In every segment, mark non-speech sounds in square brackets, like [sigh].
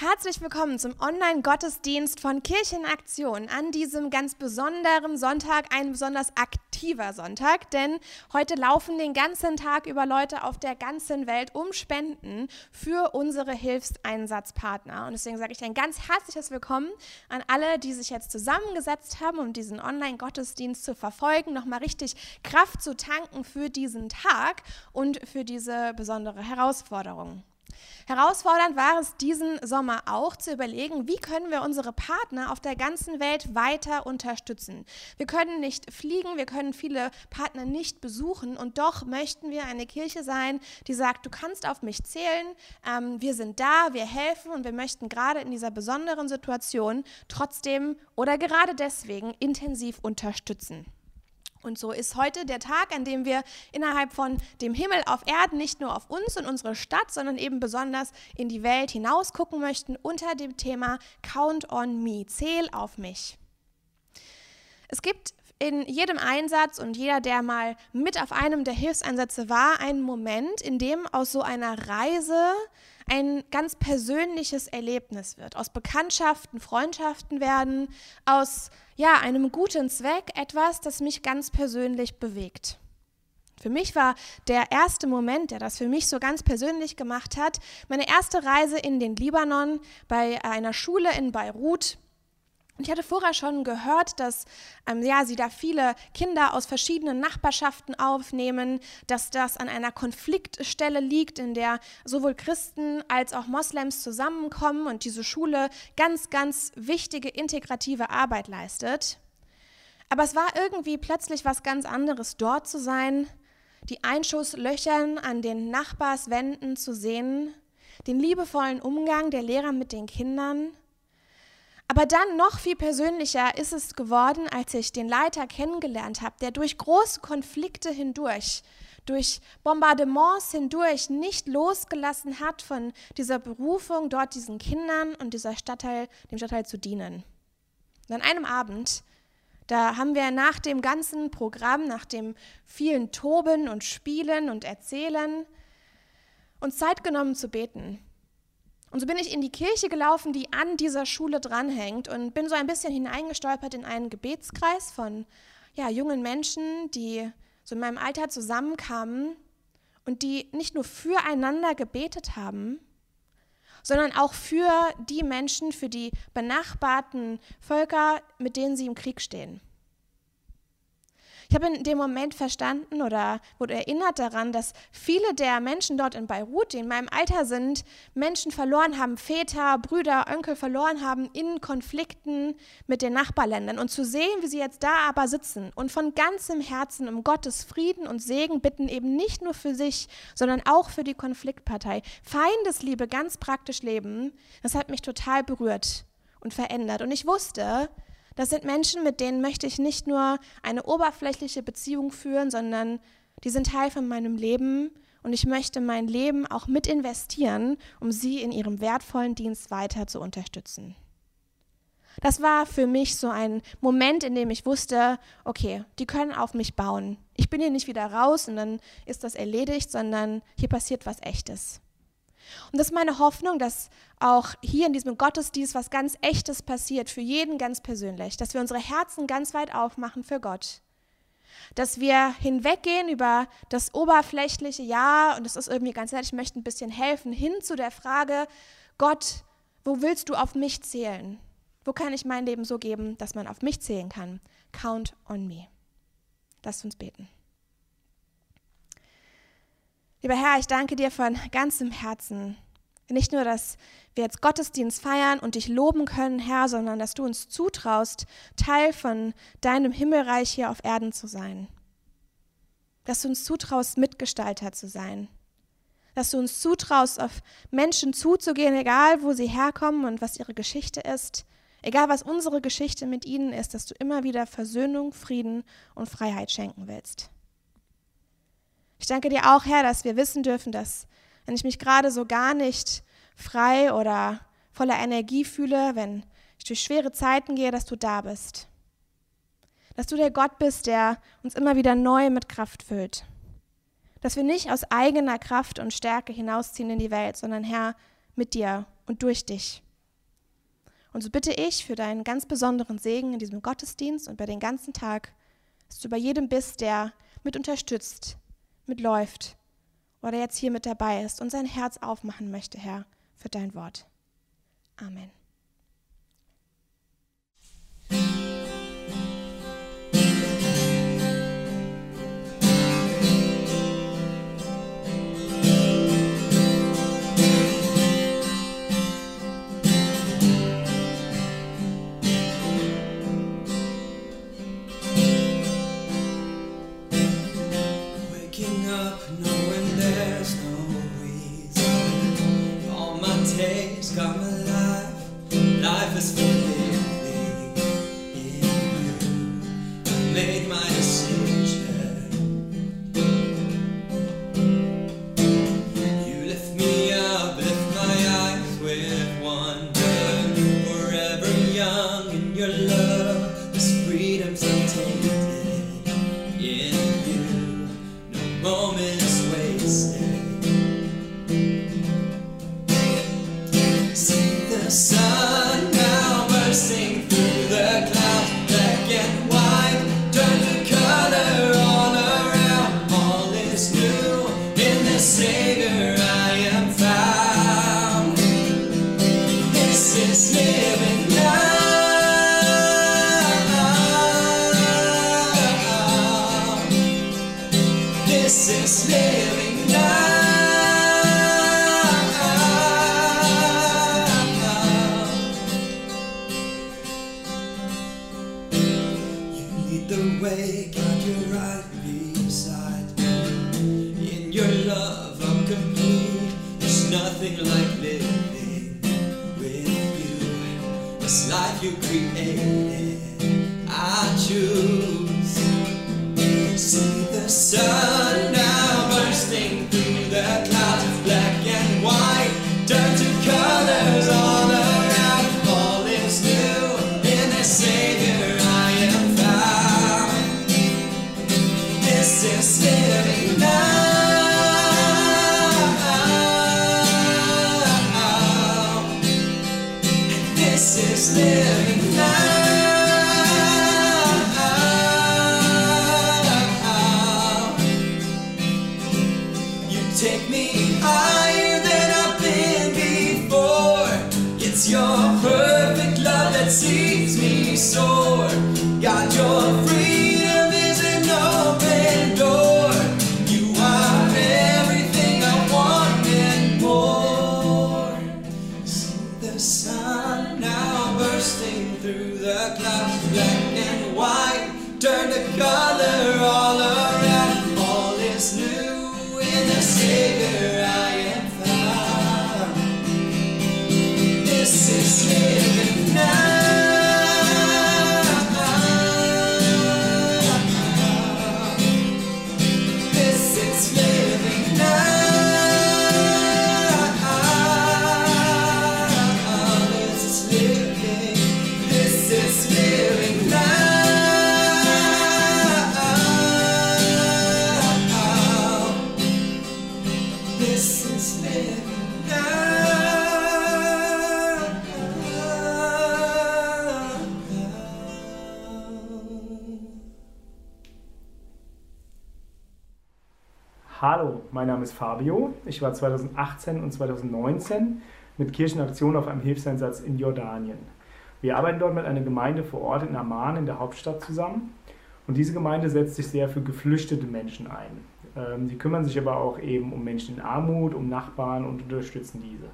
Herzlich willkommen zum Online-Gottesdienst von Kirchenaktion an diesem ganz besonderen Sonntag, ein besonders aktiver Sonntag, denn heute laufen den ganzen Tag über Leute auf der ganzen Welt um Spenden für unsere Hilfseinsatzpartner. Und deswegen sage ich ein ganz herzliches Willkommen an alle, die sich jetzt zusammengesetzt haben, um diesen Online-Gottesdienst zu verfolgen, nochmal richtig Kraft zu tanken für diesen Tag und für diese besondere Herausforderung. Herausfordernd war es diesen Sommer auch zu überlegen, wie können wir unsere Partner auf der ganzen Welt weiter unterstützen. Wir können nicht fliegen, wir können viele Partner nicht besuchen und doch möchten wir eine Kirche sein, die sagt, du kannst auf mich zählen, ähm, wir sind da, wir helfen und wir möchten gerade in dieser besonderen Situation trotzdem oder gerade deswegen intensiv unterstützen. Und so ist heute der Tag, an dem wir innerhalb von dem Himmel auf Erden nicht nur auf uns und unsere Stadt, sondern eben besonders in die Welt hinaus gucken möchten unter dem Thema Count on Me, zähl auf mich. Es gibt in jedem Einsatz und jeder, der mal mit auf einem der Hilfseinsätze war, einen Moment, in dem aus so einer Reise ein ganz persönliches Erlebnis wird. Aus Bekanntschaften, Freundschaften werden, aus ja, einem guten Zweck etwas, das mich ganz persönlich bewegt. Für mich war der erste Moment, der das für mich so ganz persönlich gemacht hat, meine erste Reise in den Libanon bei einer Schule in Beirut. Ich hatte vorher schon gehört, dass ähm, ja, sie da viele Kinder aus verschiedenen Nachbarschaften aufnehmen, dass das an einer Konfliktstelle liegt, in der sowohl Christen als auch Moslems zusammenkommen und diese Schule ganz, ganz wichtige integrative Arbeit leistet. Aber es war irgendwie plötzlich was ganz anderes, dort zu sein, die Einschusslöchern an den Nachbarswänden zu sehen, den liebevollen Umgang der Lehrer mit den Kindern aber dann noch viel persönlicher ist es geworden, als ich den Leiter kennengelernt habe, der durch große Konflikte hindurch, durch Bombardements hindurch nicht losgelassen hat von dieser Berufung, dort diesen Kindern und dieser Stadtteil, dem Stadtteil zu dienen. Und an einem Abend, da haben wir nach dem ganzen Programm, nach dem vielen Toben und Spielen und Erzählen, uns Zeit genommen zu beten. Und so bin ich in die Kirche gelaufen, die an dieser Schule dranhängt und bin so ein bisschen hineingestolpert in einen Gebetskreis von ja, jungen Menschen, die so in meinem Alter zusammenkamen und die nicht nur füreinander gebetet haben, sondern auch für die Menschen, für die benachbarten Völker, mit denen sie im Krieg stehen. Habe in dem Moment verstanden oder wurde erinnert daran, dass viele der Menschen dort in Beirut, die in meinem Alter sind, Menschen verloren haben, Väter, Brüder, Onkel verloren haben in Konflikten mit den Nachbarländern. Und zu sehen, wie sie jetzt da aber sitzen und von ganzem Herzen um Gottes Frieden und Segen bitten, eben nicht nur für sich, sondern auch für die Konfliktpartei. Feindesliebe ganz praktisch leben, das hat mich total berührt und verändert. Und ich wusste, das sind Menschen, mit denen möchte ich nicht nur eine oberflächliche Beziehung führen, sondern die sind Teil von meinem Leben und ich möchte mein Leben auch mit investieren, um sie in ihrem wertvollen Dienst weiter zu unterstützen. Das war für mich so ein Moment, in dem ich wusste, okay, die können auf mich bauen. Ich bin hier nicht wieder raus und dann ist das erledigt, sondern hier passiert was Echtes. Und das ist meine Hoffnung, dass auch hier in diesem Gottesdienst was ganz Echtes passiert, für jeden ganz persönlich, dass wir unsere Herzen ganz weit aufmachen für Gott. Dass wir hinweggehen über das oberflächliche Ja, und das ist irgendwie ganz ehrlich, ich möchte ein bisschen helfen, hin zu der Frage, Gott, wo willst du auf mich zählen? Wo kann ich mein Leben so geben, dass man auf mich zählen kann? Count on me. Lasst uns beten. Lieber Herr, ich danke dir von ganzem Herzen. Nicht nur, dass wir jetzt Gottesdienst feiern und dich loben können, Herr, sondern dass du uns zutraust, Teil von deinem Himmelreich hier auf Erden zu sein. Dass du uns zutraust, Mitgestalter zu sein. Dass du uns zutraust, auf Menschen zuzugehen, egal wo sie herkommen und was ihre Geschichte ist. Egal was unsere Geschichte mit ihnen ist, dass du immer wieder Versöhnung, Frieden und Freiheit schenken willst. Ich danke dir auch, Herr, dass wir wissen dürfen, dass wenn ich mich gerade so gar nicht frei oder voller Energie fühle, wenn ich durch schwere Zeiten gehe, dass du da bist. Dass du der Gott bist, der uns immer wieder neu mit Kraft füllt. Dass wir nicht aus eigener Kraft und Stärke hinausziehen in die Welt, sondern Herr, mit dir und durch dich. Und so bitte ich für deinen ganz besonderen Segen in diesem Gottesdienst und bei den ganzen Tag, dass du bei jedem bist, der mit unterstützt, mitläuft oder jetzt hier mit dabei ist und sein Herz aufmachen möchte, Herr, für dein Wort. Amen. up knowing there's no reason. All my days come alive. Life is full. Mein Name ist Fabio. Ich war 2018 und 2019 mit Kirchenaktion auf einem Hilfseinsatz in Jordanien. Wir arbeiten dort mit einer Gemeinde vor Ort in Amman in der Hauptstadt zusammen. Und diese Gemeinde setzt sich sehr für geflüchtete Menschen ein. Ähm, sie kümmern sich aber auch eben um Menschen in Armut, um Nachbarn und unterstützen diese.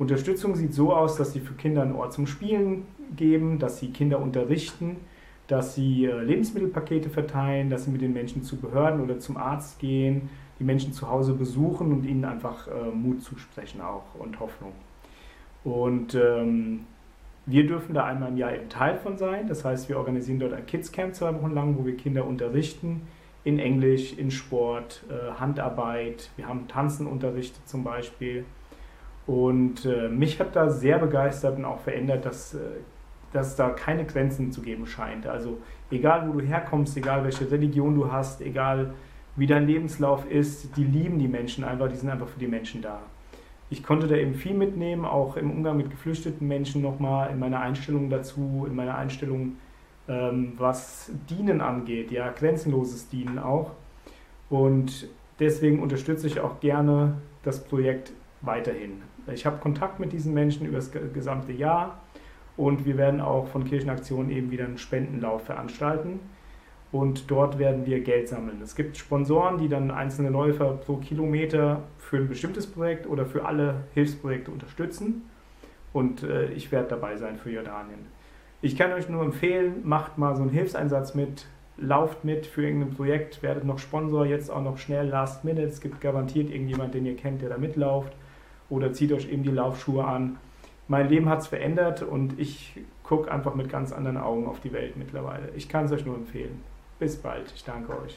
Unterstützung sieht so aus, dass sie für Kinder einen Ort zum Spielen geben, dass sie Kinder unterrichten, dass sie äh, Lebensmittelpakete verteilen, dass sie mit den Menschen zu Behörden oder zum Arzt gehen, die Menschen zu Hause besuchen und ihnen einfach äh, Mut zusprechen auch und Hoffnung. Und ähm, wir dürfen da einmal im Jahr eben Teil von sein. Das heißt, wir organisieren dort ein Kids Camp zwei Wochen lang, wo wir Kinder unterrichten in Englisch, in Sport, äh, Handarbeit. Wir haben Tanzen unterrichtet zum Beispiel. Und äh, mich hat da sehr begeistert und auch verändert, dass, äh, dass da keine Grenzen zu geben scheint. Also egal, wo du herkommst, egal welche Religion du hast, egal wie dein Lebenslauf ist, die lieben die Menschen einfach, die sind einfach für die Menschen da. ich konnte da eben viel mitnehmen, auch im Umgang mit geflüchteten Menschen nochmal, in meiner Einstellung dazu, in meiner Einstellung, ähm, was Dienen angeht, ja, grenzenloses Dienen auch. Und deswegen unterstütze ich auch gerne das Projekt weiterhin. Ich habe Kontakt mit diesen Menschen über das gesamte Jahr und wir werden auch von Kirchenaktionen eben wieder einen Spendenlauf veranstalten und dort werden wir Geld sammeln. Es gibt Sponsoren, die dann einzelne Läufer pro Kilometer für ein bestimmtes Projekt oder für alle Hilfsprojekte unterstützen und äh, ich werde dabei sein für Jordanien. Ich kann euch nur empfehlen, macht mal so einen Hilfseinsatz mit, lauft mit für irgendein Projekt, werdet noch Sponsor, jetzt auch noch schnell Last Minute. Es gibt garantiert irgendjemand, den ihr kennt, der da mitlauft oder zieht euch eben die Laufschuhe an. Mein Leben hat es verändert und ich gucke einfach mit ganz anderen Augen auf die Welt mittlerweile. Ich kann es euch nur empfehlen. Bis bald. Ich danke euch.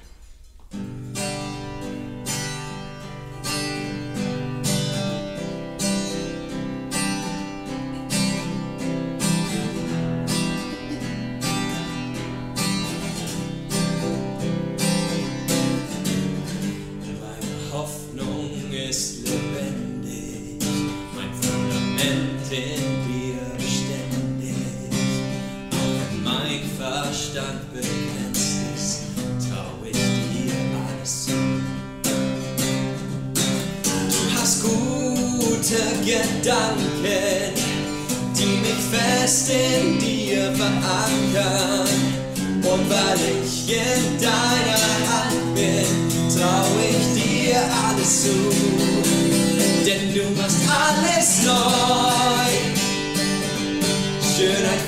Gedanken, die mich fest in dir verankern. Und weil ich in deiner Hand bin, trau ich dir alles zu. Denn du machst alles neu. Schönheit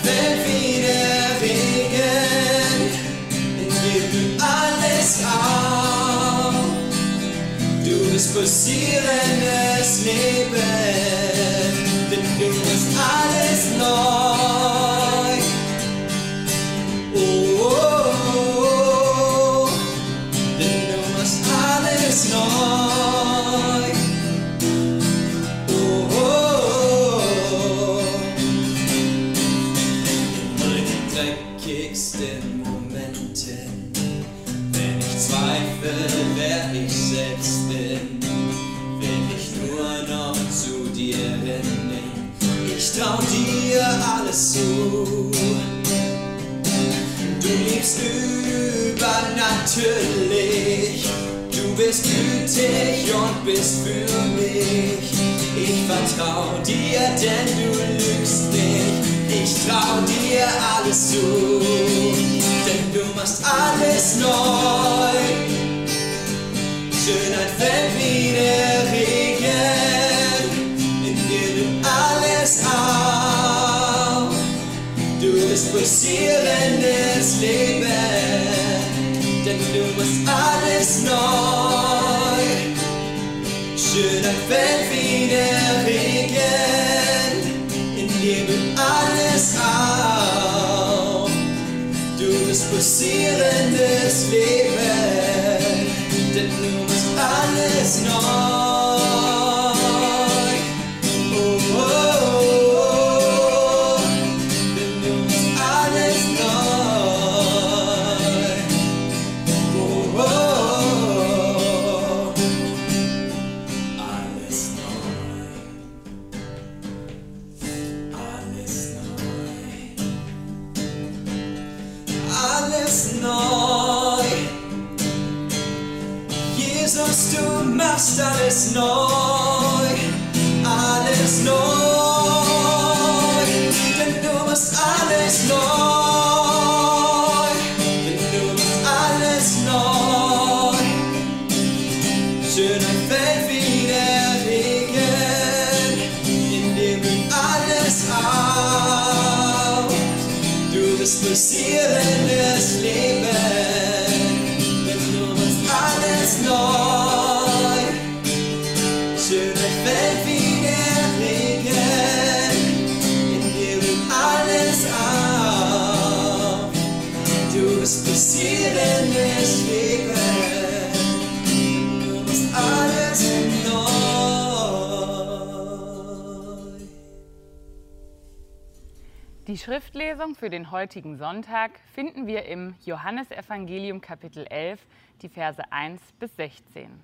Pulsierendes Leben du bist alles neu. Übernatürlich, du bist gütig und bist für mich. Ich vertrau dir, denn du lügst nicht. Ich trau dir alles zu, denn du machst alles neu. Schönheit fällt wie der Regen, in dir du alles auf. Du bist pulsierendes Leben, Schöner fällt wie der Regen, in dir wird alles auf. Du bist pulsierendes Leben, denn du machst alles neu. Die Schriftlesung für den heutigen Sonntag finden wir im Johannesevangelium Kapitel 11, die Verse 1 bis 16.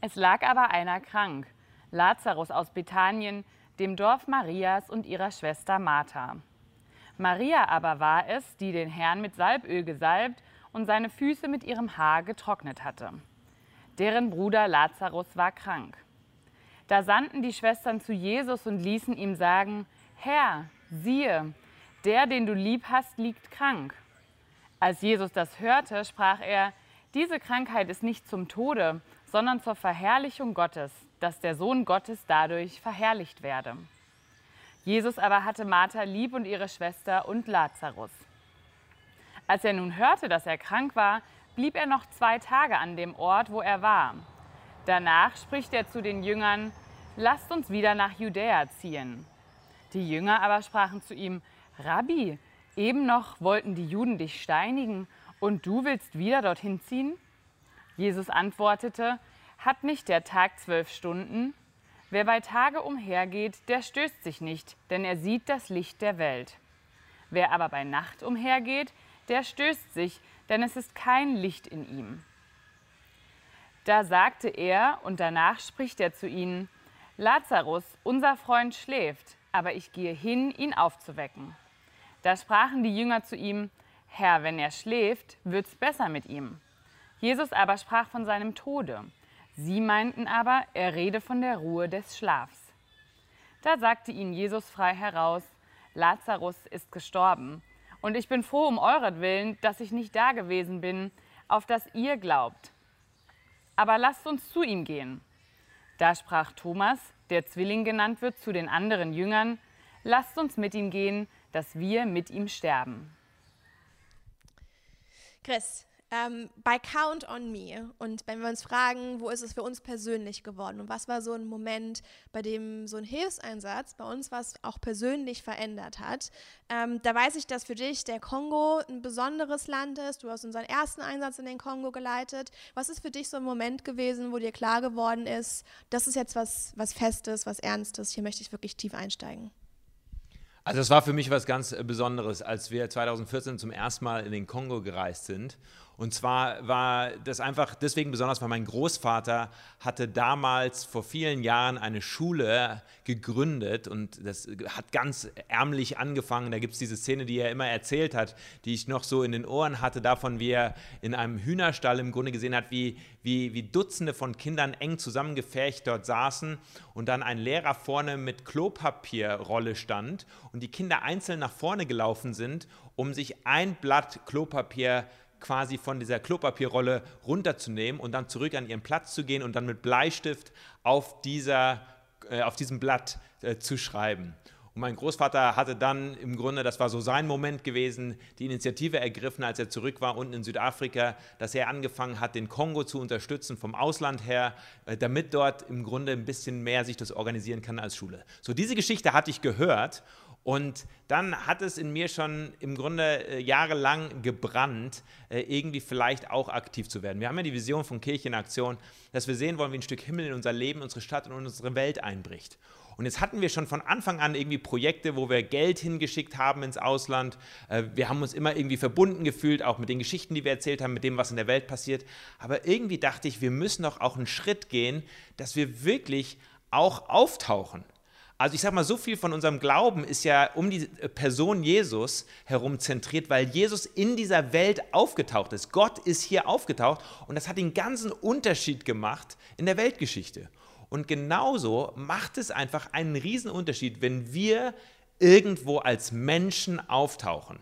Es lag aber einer krank, Lazarus aus Bethanien, dem Dorf Marias und ihrer Schwester Martha. Maria aber war es, die den Herrn mit Salböl gesalbt und seine Füße mit ihrem Haar getrocknet hatte. Deren Bruder Lazarus war krank. Da sandten die Schwestern zu Jesus und ließen ihm sagen, Herr, siehe, der, den du lieb hast, liegt krank. Als Jesus das hörte, sprach er, diese Krankheit ist nicht zum Tode, sondern zur Verherrlichung Gottes, dass der Sohn Gottes dadurch verherrlicht werde. Jesus aber hatte Martha lieb und ihre Schwester und Lazarus. Als er nun hörte, dass er krank war, blieb er noch zwei Tage an dem Ort, wo er war. Danach spricht er zu den Jüngern, lasst uns wieder nach Judäa ziehen. Die Jünger aber sprachen zu ihm, Rabbi, eben noch wollten die Juden dich steinigen und du willst wieder dorthin ziehen? Jesus antwortete, hat nicht der Tag zwölf Stunden? Wer bei Tage umhergeht, der stößt sich nicht, denn er sieht das Licht der Welt. Wer aber bei Nacht umhergeht, der stößt sich, denn es ist kein Licht in ihm. Da sagte er, und danach spricht er zu ihnen, Lazarus, unser Freund schläft, aber ich gehe hin, ihn aufzuwecken. Da sprachen die Jünger zu ihm, Herr, wenn er schläft, wird's besser mit ihm. Jesus aber sprach von seinem Tode. Sie meinten aber, er rede von der Ruhe des Schlafs. Da sagte ihnen Jesus frei heraus, Lazarus ist gestorben, und ich bin froh um euretwillen, dass ich nicht da gewesen bin, auf das ihr glaubt. Aber lasst uns zu ihm gehen. Da sprach Thomas, der Zwilling genannt wird, zu den anderen Jüngern, lasst uns mit ihm gehen, dass wir mit ihm sterben. Chris, ähm, bei Count on Me und wenn wir uns fragen, wo ist es für uns persönlich geworden und was war so ein Moment, bei dem so ein Hilfseinsatz bei uns was auch persönlich verändert hat, ähm, da weiß ich, dass für dich der Kongo ein besonderes Land ist. Du hast unseren ersten Einsatz in den Kongo geleitet. Was ist für dich so ein Moment gewesen, wo dir klar geworden ist, das ist jetzt was, was Festes, was Ernstes, hier möchte ich wirklich tief einsteigen? Also es war für mich was ganz Besonderes, als wir 2014 zum ersten Mal in den Kongo gereist sind und zwar war das einfach deswegen besonders, weil mein Großvater hatte damals vor vielen Jahren eine Schule gegründet und das hat ganz ärmlich angefangen. Da gibt es diese Szene, die er immer erzählt hat, die ich noch so in den Ohren hatte, davon, wie er in einem Hühnerstall im Grunde gesehen hat, wie, wie, wie Dutzende von Kindern eng zusammengefercht dort saßen und dann ein Lehrer vorne mit Klopapierrolle stand und die Kinder einzeln nach vorne gelaufen sind, um sich ein Blatt Klopapier zu quasi von dieser Klopapierrolle runterzunehmen und dann zurück an ihren Platz zu gehen und dann mit Bleistift auf, dieser, äh, auf diesem Blatt äh, zu schreiben. Und mein Großvater hatte dann im Grunde, das war so sein Moment gewesen, die Initiative ergriffen, als er zurück war unten in Südafrika, dass er angefangen hat, den Kongo zu unterstützen vom Ausland her, äh, damit dort im Grunde ein bisschen mehr sich das organisieren kann als Schule. So diese Geschichte hatte ich gehört und dann hat es in mir schon im Grunde äh, jahrelang gebrannt, äh, irgendwie vielleicht auch aktiv zu werden. Wir haben ja die Vision von Kirche in Aktion, dass wir sehen wollen, wie ein Stück Himmel in unser Leben, unsere Stadt und unsere Welt einbricht. Und jetzt hatten wir schon von Anfang an irgendwie Projekte, wo wir Geld hingeschickt haben ins Ausland. Äh, wir haben uns immer irgendwie verbunden gefühlt, auch mit den Geschichten, die wir erzählt haben, mit dem, was in der Welt passiert. Aber irgendwie dachte ich, wir müssen doch auch einen Schritt gehen, dass wir wirklich auch auftauchen. Also ich sage mal, so viel von unserem Glauben ist ja um die Person Jesus herum zentriert, weil Jesus in dieser Welt aufgetaucht ist. Gott ist hier aufgetaucht und das hat den ganzen Unterschied gemacht in der Weltgeschichte. Und genauso macht es einfach einen riesen Unterschied, wenn wir irgendwo als Menschen auftauchen.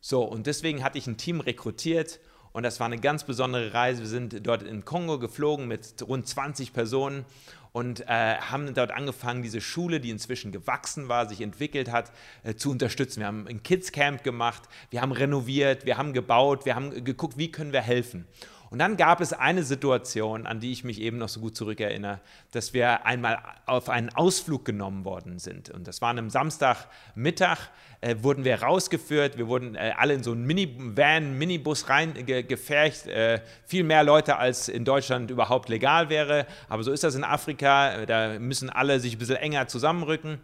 So, und deswegen hatte ich ein Team rekrutiert und das war eine ganz besondere Reise. Wir sind dort in Kongo geflogen mit rund 20 Personen und äh, haben dort angefangen, diese Schule, die inzwischen gewachsen war, sich entwickelt hat, äh, zu unterstützen. Wir haben ein Kids Camp gemacht, wir haben renoviert, wir haben gebaut, wir haben geguckt, wie können wir helfen. Und dann gab es eine Situation, an die ich mich eben noch so gut zurückerinnere, dass wir einmal auf einen Ausflug genommen worden sind. Und das war an einem Samstagmittag, äh, wurden wir rausgeführt, wir wurden äh, alle in so einen Minivan, Minibus reingefercht, äh, viel mehr Leute als in Deutschland überhaupt legal wäre. Aber so ist das in Afrika, da müssen alle sich ein bisschen enger zusammenrücken.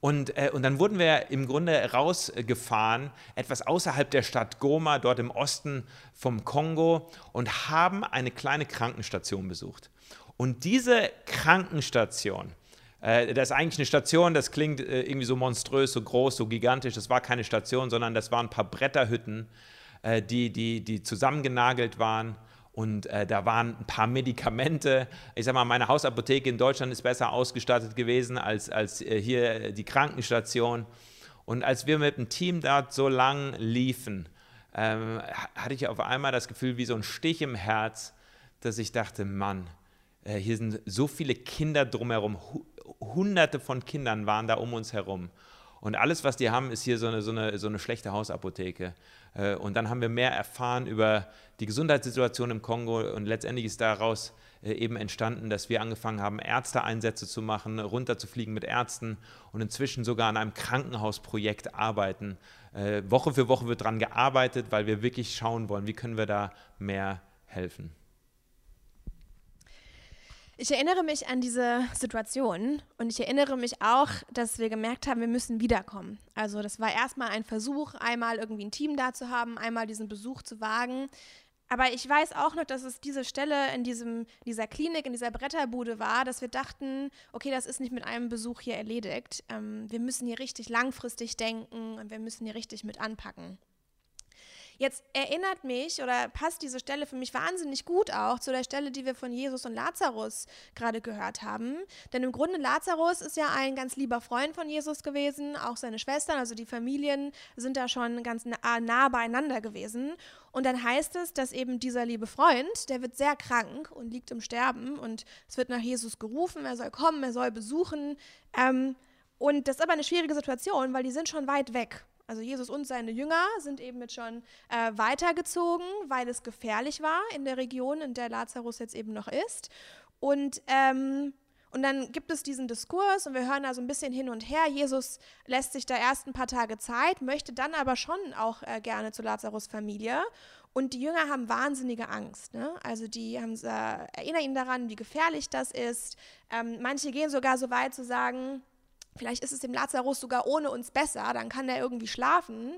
Und, äh, und dann wurden wir im Grunde rausgefahren, etwas außerhalb der Stadt Goma, dort im Osten vom Kongo, und haben eine kleine Krankenstation besucht. Und diese Krankenstation, äh, das ist eigentlich eine Station, das klingt äh, irgendwie so monströs, so groß, so gigantisch. Das war keine Station, sondern das waren ein paar Bretterhütten, äh, die, die, die zusammengenagelt waren. Und äh, da waren ein paar Medikamente. Ich sag mal, meine Hausapotheke in Deutschland ist besser ausgestattet gewesen als, als äh, hier die Krankenstation. Und als wir mit dem Team dort so lang liefen, ähm, hatte ich auf einmal das Gefühl wie so ein Stich im Herz, dass ich dachte, Mann, äh, hier sind so viele Kinder drumherum, hunderte von Kindern waren da um uns herum. Und alles, was die haben, ist hier so eine, so eine, so eine schlechte Hausapotheke. Äh, und dann haben wir mehr erfahren über die Gesundheitssituation im Kongo und letztendlich ist daraus äh, eben entstanden, dass wir angefangen haben, Ärzteeinsätze zu machen, runterzufliegen mit Ärzten und inzwischen sogar an einem Krankenhausprojekt arbeiten. Äh, Woche für Woche wird daran gearbeitet, weil wir wirklich schauen wollen, wie können wir da mehr helfen. Ich erinnere mich an diese Situation und ich erinnere mich auch, dass wir gemerkt haben, wir müssen wiederkommen. Also das war erstmal ein Versuch, einmal irgendwie ein Team da zu haben, einmal diesen Besuch zu wagen. Aber ich weiß auch noch, dass es diese Stelle in diesem, dieser Klinik, in dieser Bretterbude war, dass wir dachten, okay, das ist nicht mit einem Besuch hier erledigt. Ähm, wir müssen hier richtig langfristig denken und wir müssen hier richtig mit anpacken. Jetzt erinnert mich oder passt diese Stelle für mich wahnsinnig gut auch zu der Stelle, die wir von Jesus und Lazarus gerade gehört haben. Denn im Grunde Lazarus ist ja ein ganz lieber Freund von Jesus gewesen, auch seine Schwestern, also die Familien sind da schon ganz nah, nah beieinander gewesen. Und dann heißt es, dass eben dieser liebe Freund, der wird sehr krank und liegt im Sterben und es wird nach Jesus gerufen, er soll kommen, er soll besuchen. Ähm, und das ist aber eine schwierige Situation, weil die sind schon weit weg. Also Jesus und seine Jünger sind eben mit schon äh, weitergezogen, weil es gefährlich war in der Region, in der Lazarus jetzt eben noch ist. Und ähm, und dann gibt es diesen Diskurs und wir hören da so ein bisschen hin und her. Jesus lässt sich da erst ein paar Tage Zeit, möchte dann aber schon auch äh, gerne zu Lazarus Familie. Und die Jünger haben wahnsinnige Angst. Ne? Also die haben, äh, erinnern ihn daran, wie gefährlich das ist. Ähm, manche gehen sogar so weit zu sagen, Vielleicht ist es dem Lazarus sogar ohne uns besser, dann kann er irgendwie schlafen.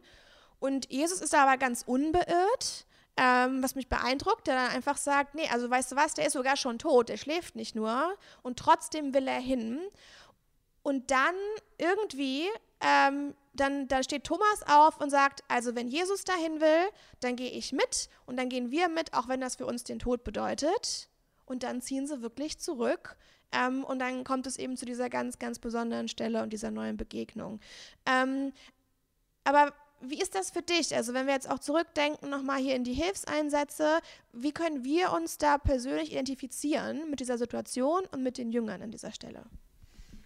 Und Jesus ist aber ganz unbeirrt, ähm, was mich beeindruckt, der dann einfach sagt, nee, also weißt du was, der ist sogar schon tot, der schläft nicht nur und trotzdem will er hin. Und dann irgendwie, ähm, dann, dann steht Thomas auf und sagt, also wenn Jesus dahin will, dann gehe ich mit und dann gehen wir mit, auch wenn das für uns den Tod bedeutet. Und dann ziehen sie wirklich zurück ähm, und dann kommt es eben zu dieser ganz, ganz besonderen Stelle und dieser neuen Begegnung. Ähm, aber wie ist das für dich? Also wenn wir jetzt auch zurückdenken, nochmal hier in die Hilfseinsätze, wie können wir uns da persönlich identifizieren mit dieser Situation und mit den Jüngern an dieser Stelle?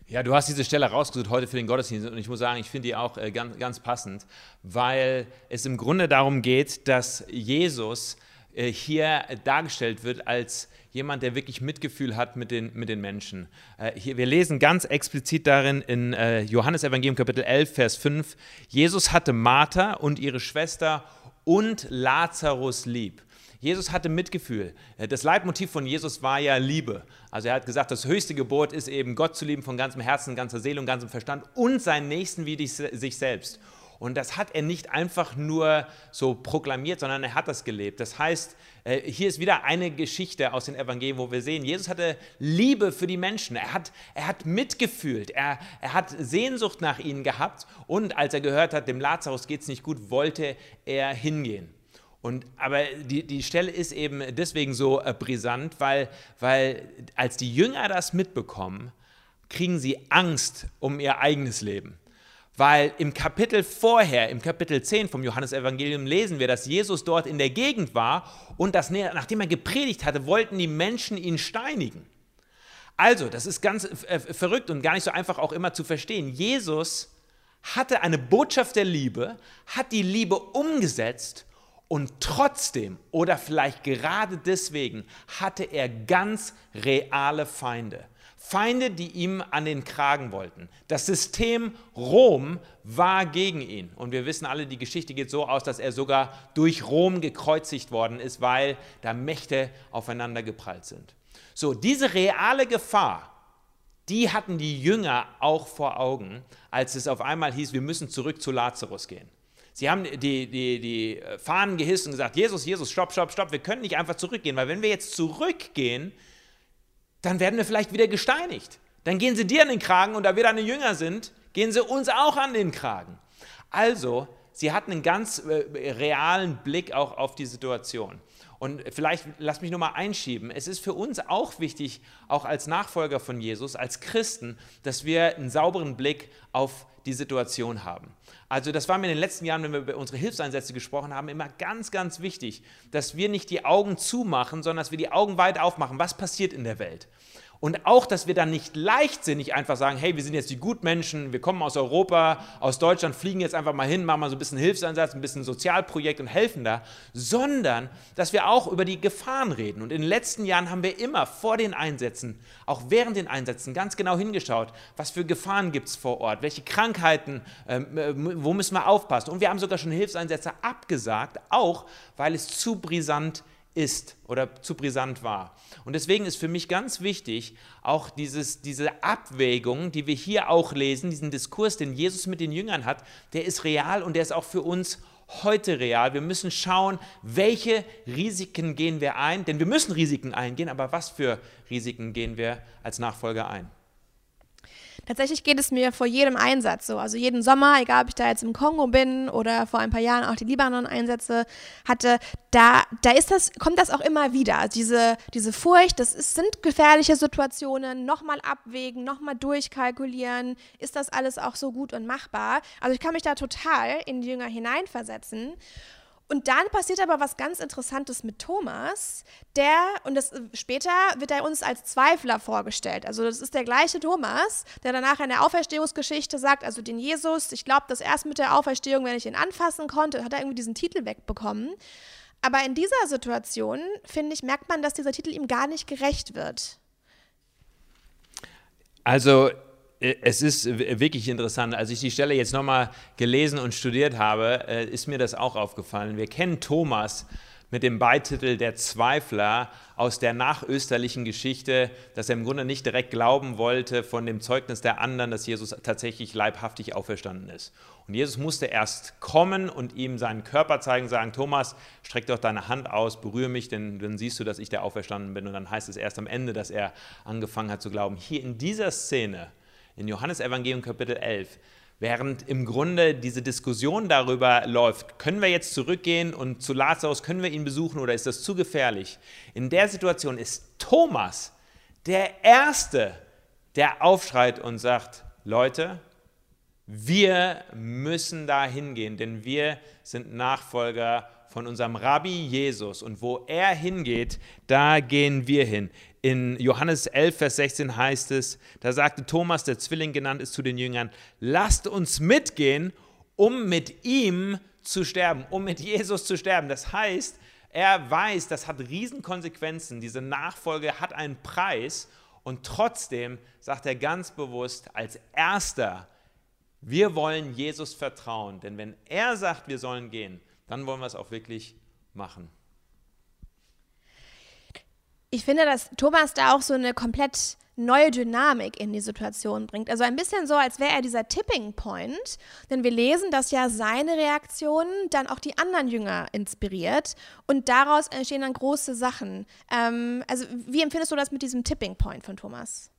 Ja, du hast diese Stelle rausgesucht heute für den Gottesdienst und ich muss sagen, ich finde die auch äh, ganz, ganz passend, weil es im Grunde darum geht, dass Jesus hier dargestellt wird als jemand, der wirklich Mitgefühl hat mit den, mit den Menschen. Äh, hier, wir lesen ganz explizit darin in äh, Johannes Evangelium Kapitel 11, Vers 5, Jesus hatte Martha und ihre Schwester und Lazarus lieb. Jesus hatte Mitgefühl. Äh, das Leitmotiv von Jesus war ja Liebe. Also er hat gesagt, das höchste Gebot ist eben Gott zu lieben von ganzem Herzen, ganzer Seele und ganzem Verstand und seinen Nächsten wie sich selbst. Und das hat er nicht einfach nur so proklamiert, sondern er hat das gelebt. Das heißt, äh, hier ist wieder eine Geschichte aus den Evangelien, wo wir sehen, Jesus hatte Liebe für die Menschen. Er hat, er hat mitgefühlt. Er, er hat Sehnsucht nach ihnen gehabt. Und als er gehört hat, dem Lazarus geht es nicht gut, wollte er hingehen. Und, aber die, die Stelle ist eben deswegen so äh, brisant, weil, weil als die Jünger das mitbekommen, kriegen sie Angst um ihr eigenes Leben. Weil im Kapitel vorher, im Kapitel 10 vom Johannesevangelium, lesen wir, dass Jesus dort in der Gegend war und dass, nachdem er gepredigt hatte, wollten die Menschen ihn steinigen. Also, das ist ganz äh, verrückt und gar nicht so einfach auch immer zu verstehen. Jesus hatte eine Botschaft der Liebe, hat die Liebe umgesetzt und trotzdem oder vielleicht gerade deswegen hatte er ganz reale Feinde. Feinde, die ihm an den Kragen wollten. Das System Rom war gegen ihn. Und wir wissen alle, die Geschichte geht so aus, dass er sogar durch Rom gekreuzigt worden ist, weil da Mächte aufeinander geprallt sind. So, diese reale Gefahr, die hatten die Jünger auch vor Augen, als es auf einmal hieß, wir müssen zurück zu Lazarus gehen. Sie haben die, die, die Fahnen gehisst und gesagt, Jesus, Jesus, stopp, stopp, stopp, wir können nicht einfach zurückgehen, weil wenn wir jetzt zurückgehen, dann werden wir vielleicht wieder gesteinigt. Dann gehen sie dir an den Kragen und da wir deine Jünger sind, gehen sie uns auch an den Kragen. Also, sie hatten einen ganz äh, realen Blick auch auf die Situation. Und vielleicht lass mich nur mal einschieben. Es ist für uns auch wichtig, auch als Nachfolger von Jesus, als Christen, dass wir einen sauberen Blick auf die Situation haben. Also das war mir in den letzten Jahren, wenn wir über unsere Hilfseinsätze gesprochen haben, immer ganz, ganz wichtig, dass wir nicht die Augen zumachen, sondern dass wir die Augen weit aufmachen. Was passiert in der Welt? Und auch, dass wir dann nicht leichtsinnig einfach sagen, hey, wir sind jetzt die Gutmenschen, wir kommen aus Europa, aus Deutschland, fliegen jetzt einfach mal hin, machen mal so ein bisschen Hilfseinsatz, ein bisschen Sozialprojekt und helfen da, sondern dass wir auch über die Gefahren reden. Und in den letzten Jahren haben wir immer vor den Einsätzen, auch während den Einsätzen, ganz genau hingeschaut, was für Gefahren gibt es vor Ort, welche Krankheiten, ähm, äh, wo müssen wir aufpassen. Und wir haben sogar schon Hilfseinsätze abgesagt, auch weil es zu brisant ist ist oder zu brisant war. Und deswegen ist für mich ganz wichtig, auch dieses, diese Abwägung, die wir hier auch lesen, diesen Diskurs, den Jesus mit den Jüngern hat, der ist real und der ist auch für uns heute real. Wir müssen schauen, welche Risiken gehen wir ein, denn wir müssen Risiken eingehen, aber was für Risiken gehen wir als Nachfolger ein? Tatsächlich geht es mir vor jedem Einsatz so. Also jeden Sommer, egal ob ich da jetzt im Kongo bin oder vor ein paar Jahren auch die Libanon-Einsätze hatte, da, da ist das, kommt das auch immer wieder. Also diese, diese Furcht, das ist, sind gefährliche Situationen, nochmal abwägen, nochmal durchkalkulieren, ist das alles auch so gut und machbar? Also ich kann mich da total in die Jünger hineinversetzen. Und dann passiert aber was ganz Interessantes mit Thomas, der, und das später wird er uns als Zweifler vorgestellt. Also das ist der gleiche Thomas, der danach in der Auferstehungsgeschichte sagt, also den Jesus, ich glaube, dass erst mit der Auferstehung, wenn ich ihn anfassen konnte, hat er irgendwie diesen Titel wegbekommen. Aber in dieser Situation, finde ich, merkt man, dass dieser Titel ihm gar nicht gerecht wird. Also äh, es ist wirklich interessant. Als ich die Stelle jetzt nochmal gelesen und studiert habe, äh, ist mir das auch aufgefallen. Wir kennen Thomas mit dem Beititel Der Zweifler aus der nachösterlichen Geschichte, dass er im Grunde nicht direkt glauben wollte von dem Zeugnis der anderen, dass Jesus tatsächlich leibhaftig auferstanden ist. Und Jesus musste erst kommen und ihm seinen Körper zeigen, sagen, Thomas, streck doch deine Hand aus, berühre mich, denn dann siehst du, dass ich der Auferstanden bin. Und dann heißt es erst am Ende, dass er angefangen hat zu glauben. Hier in dieser Szene in Johannes Evangelium Kapitel 11, während im Grunde diese Diskussion darüber läuft, können wir jetzt zurückgehen und zu Lazarus, können wir ihn besuchen oder ist das zu gefährlich? In der Situation ist Thomas der Erste, der aufschreit und sagt, Leute, wir müssen da hingehen, denn wir sind Nachfolger von unserem Rabbi Jesus. Und wo er hingeht, da gehen wir hin. In Johannes 11, Vers 16 heißt es, da sagte Thomas, der Zwilling genannt ist, zu den Jüngern, lasst uns mitgehen, um mit ihm zu sterben, um mit Jesus zu sterben. Das heißt, er weiß, das hat Riesenkonsequenzen, diese Nachfolge hat einen Preis. Und trotzdem sagt er ganz bewusst als erster, wir wollen Jesus vertrauen, denn wenn er sagt, wir sollen gehen, dann wollen wir es auch wirklich machen ich finde, dass Thomas da auch so eine komplett neue Dynamik in die Situation bringt. Also ein bisschen so, als wäre er dieser Tipping Point, denn wir lesen, dass ja seine Reaktion dann auch die anderen Jünger inspiriert und daraus entstehen dann große Sachen. Ähm, also wie empfindest du das mit diesem Tipping Point von Thomas?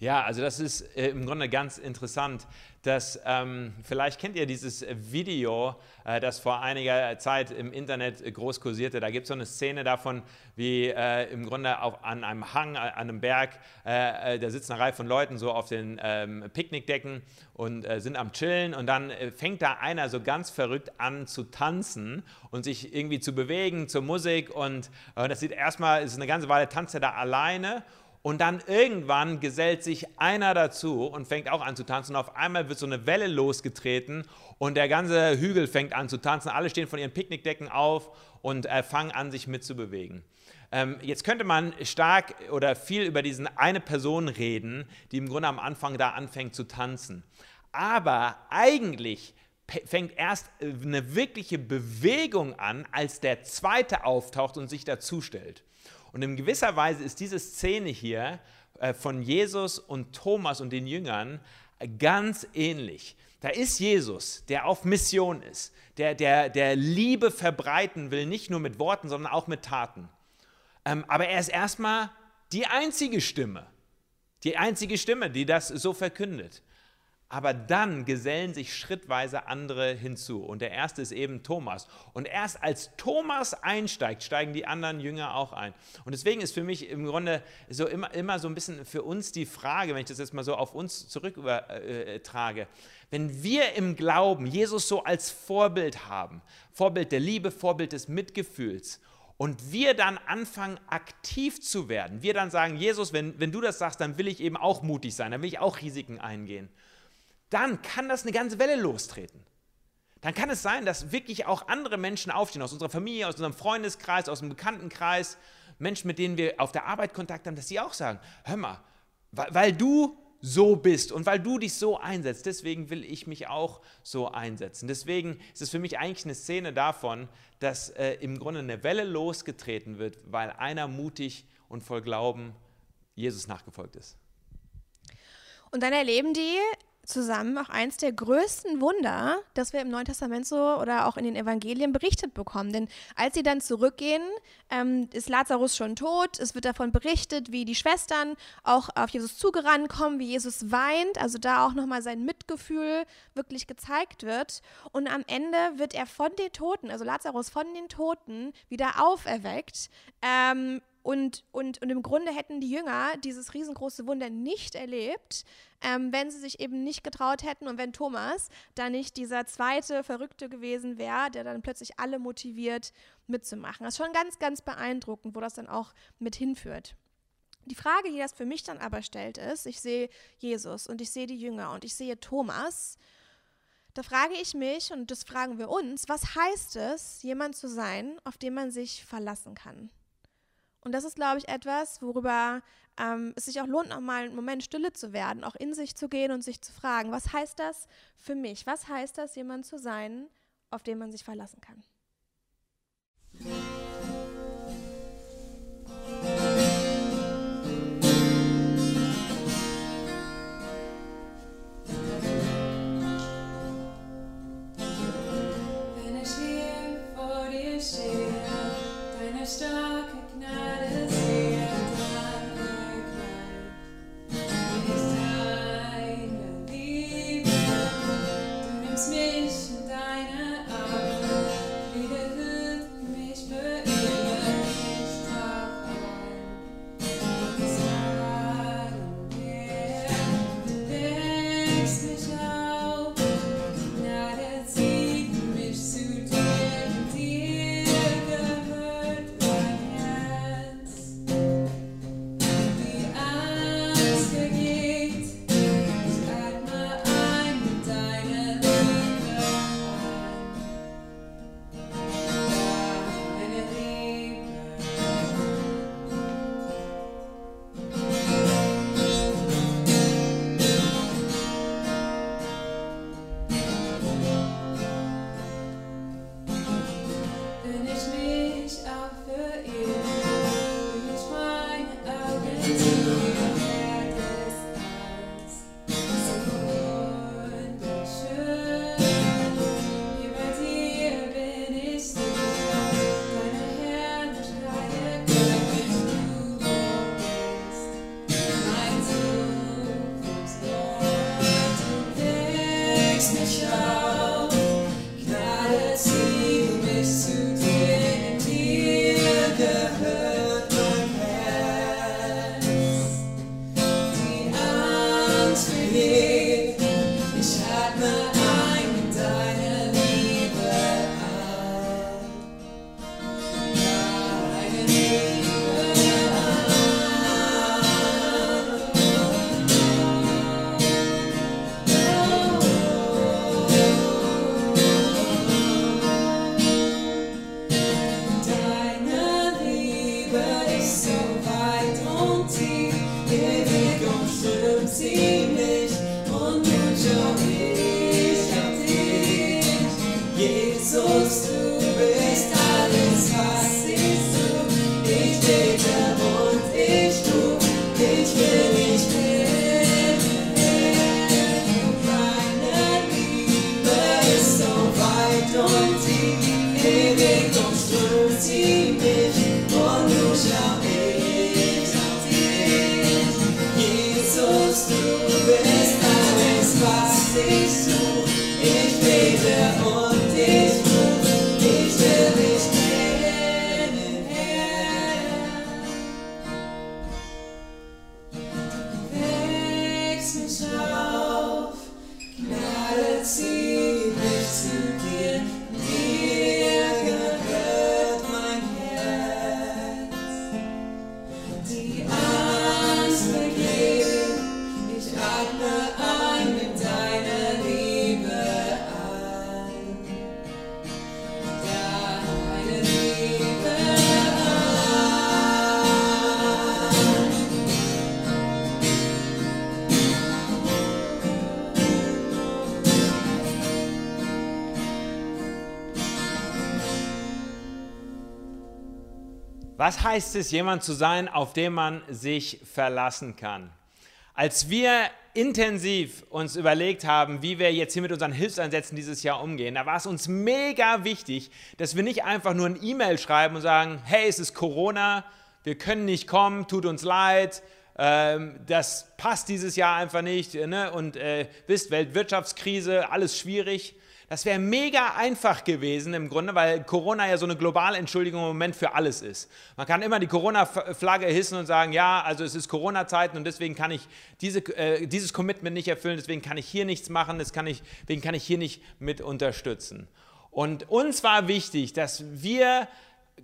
Ja, also das ist äh, im Grunde ganz interessant, dass ähm, vielleicht kennt ihr dieses Video, äh, das vor einiger Zeit im Internet groß kursierte. Da gibt es so eine Szene davon, wie äh, im Grunde auf, an einem Hang, an einem Berg, äh, äh, da sitzt eine Reihe von Leuten so auf den ähm, Picknickdecken und äh, sind am Chillen und dann fängt da einer so ganz verrückt an zu tanzen und sich irgendwie zu bewegen zur Musik und das sieht erstmal, ist eine ganze Weile tanzt er da alleine und dann irgendwann gesellt sich einer dazu und fängt auch an zu tanzen. Und auf einmal wird so eine Welle losgetreten und der ganze Hügel fängt an zu tanzen. Alle stehen von ihren Picknickdecken auf und äh, fangen an, sich mitzubewegen. Ähm, jetzt könnte man stark oder viel über diesen eine Person reden, die im Grunde am Anfang da anfängt zu tanzen. Aber eigentlich fängt erst äh, eine wirkliche Bewegung an, als der zweite auftaucht und sich dazustellt. Und in gewisser Weise ist diese Szene hier äh, von Jesus und Thomas und den Jüngern ganz ähnlich. Da ist Jesus, der auf Mission ist, der, der, der Liebe verbreiten will, nicht nur mit Worten, sondern auch mit Taten. Ähm, aber er ist erstmal die einzige Stimme, die einzige Stimme, die das so verkündet. Aber dann gesellen sich schrittweise andere hinzu. Und der erste ist eben Thomas. Und erst als Thomas einsteigt, steigen die anderen Jünger auch ein. Und deswegen ist für mich im Grunde so immer, immer so ein bisschen für uns die Frage, wenn ich das jetzt mal so auf uns zurück übertrage, wenn wir im Glauben Jesus so als Vorbild haben, Vorbild der Liebe, Vorbild des Mitgefühls, und wir dann anfangen, aktiv zu werden, wir dann sagen, Jesus, wenn, wenn du das sagst, dann will ich eben auch mutig sein, dann will ich auch Risiken eingehen dann kann das eine ganze Welle lostreten. Dann kann es sein, dass wirklich auch andere Menschen aufstehen, aus unserer Familie, aus unserem Freundeskreis, aus dem Bekanntenkreis, Menschen, mit denen wir auf der Arbeit Kontakt haben, dass sie auch sagen, hör mal, weil, du so bist und weil du dich so einsetzt, deswegen will ich mich auch so einsetzen. Deswegen ist es für mich eigentlich eine Szene davon, dass äh, im Grunde eine Welle losgetreten wird, weil einer mutig und voll Glauben Jesus nachgefolgt ist. Und dann erleben die zusammen auch eins der größten Wunder, das wir im Neuen Testament so oder auch in den Evangelien berichtet bekommen. Denn als sie dann zurückgehen, ähm, ist Lazarus schon tot. Es wird davon berichtet, wie die Schwestern auch auf Jesus zugerannt kommen, wie Jesus weint. Also da auch nochmal sein Mitgefühl wirklich gezeigt wird. Und am Ende wird er von den Toten, also Lazarus von den Toten, wieder auferweckt. Ähm, und, und, und im Grunde hätten die Jünger dieses riesengroße Wunder nicht erlebt, ähm, wenn sie sich eben nicht getraut hätten und wenn Thomas da nicht dieser zweite Verrückte gewesen wäre, der dann plötzlich alle motiviert mitzumachen. Das ist schon ganz, ganz beeindruckend, wo das dann auch mit hinführt. Die Frage, die das für mich dann aber stellt, ist, ich sehe Jesus und ich sehe die Jünger und ich sehe Thomas. Da frage ich mich, und das fragen wir uns, was heißt es, jemand zu sein, auf den man sich verlassen kann? Und das ist, glaube ich, etwas, worüber ähm, es sich auch lohnt, noch mal einen Moment stille zu werden, auch in sich zu gehen und sich zu fragen, was heißt das für mich? Was heißt das, jemand zu sein, auf den man sich verlassen kann? sie und du schon ich hab dich, Jesus. Heißt es, jemand zu sein, auf den man sich verlassen kann? Als wir intensiv uns überlegt haben, wie wir jetzt hier mit unseren Hilfseinsätzen dieses Jahr umgehen, da war es uns mega wichtig, dass wir nicht einfach nur ein E-Mail schreiben und sagen, hey, es ist Corona, wir können nicht kommen, tut uns leid, ähm, das passt dieses Jahr einfach nicht ne? und äh, wisst, Weltwirtschaftskrise, alles schwierig. Das wäre mega einfach gewesen im Grunde, weil Corona ja so eine globale Entschuldigung im Moment für alles ist. Man kann immer die Corona-Flagge hissen und sagen, ja, also es ist Corona-Zeiten und deswegen kann ich diese, äh, dieses Commitment nicht erfüllen, deswegen kann ich hier nichts machen, deswegen kann ich hier nicht mit unterstützen. Und uns war wichtig, dass wir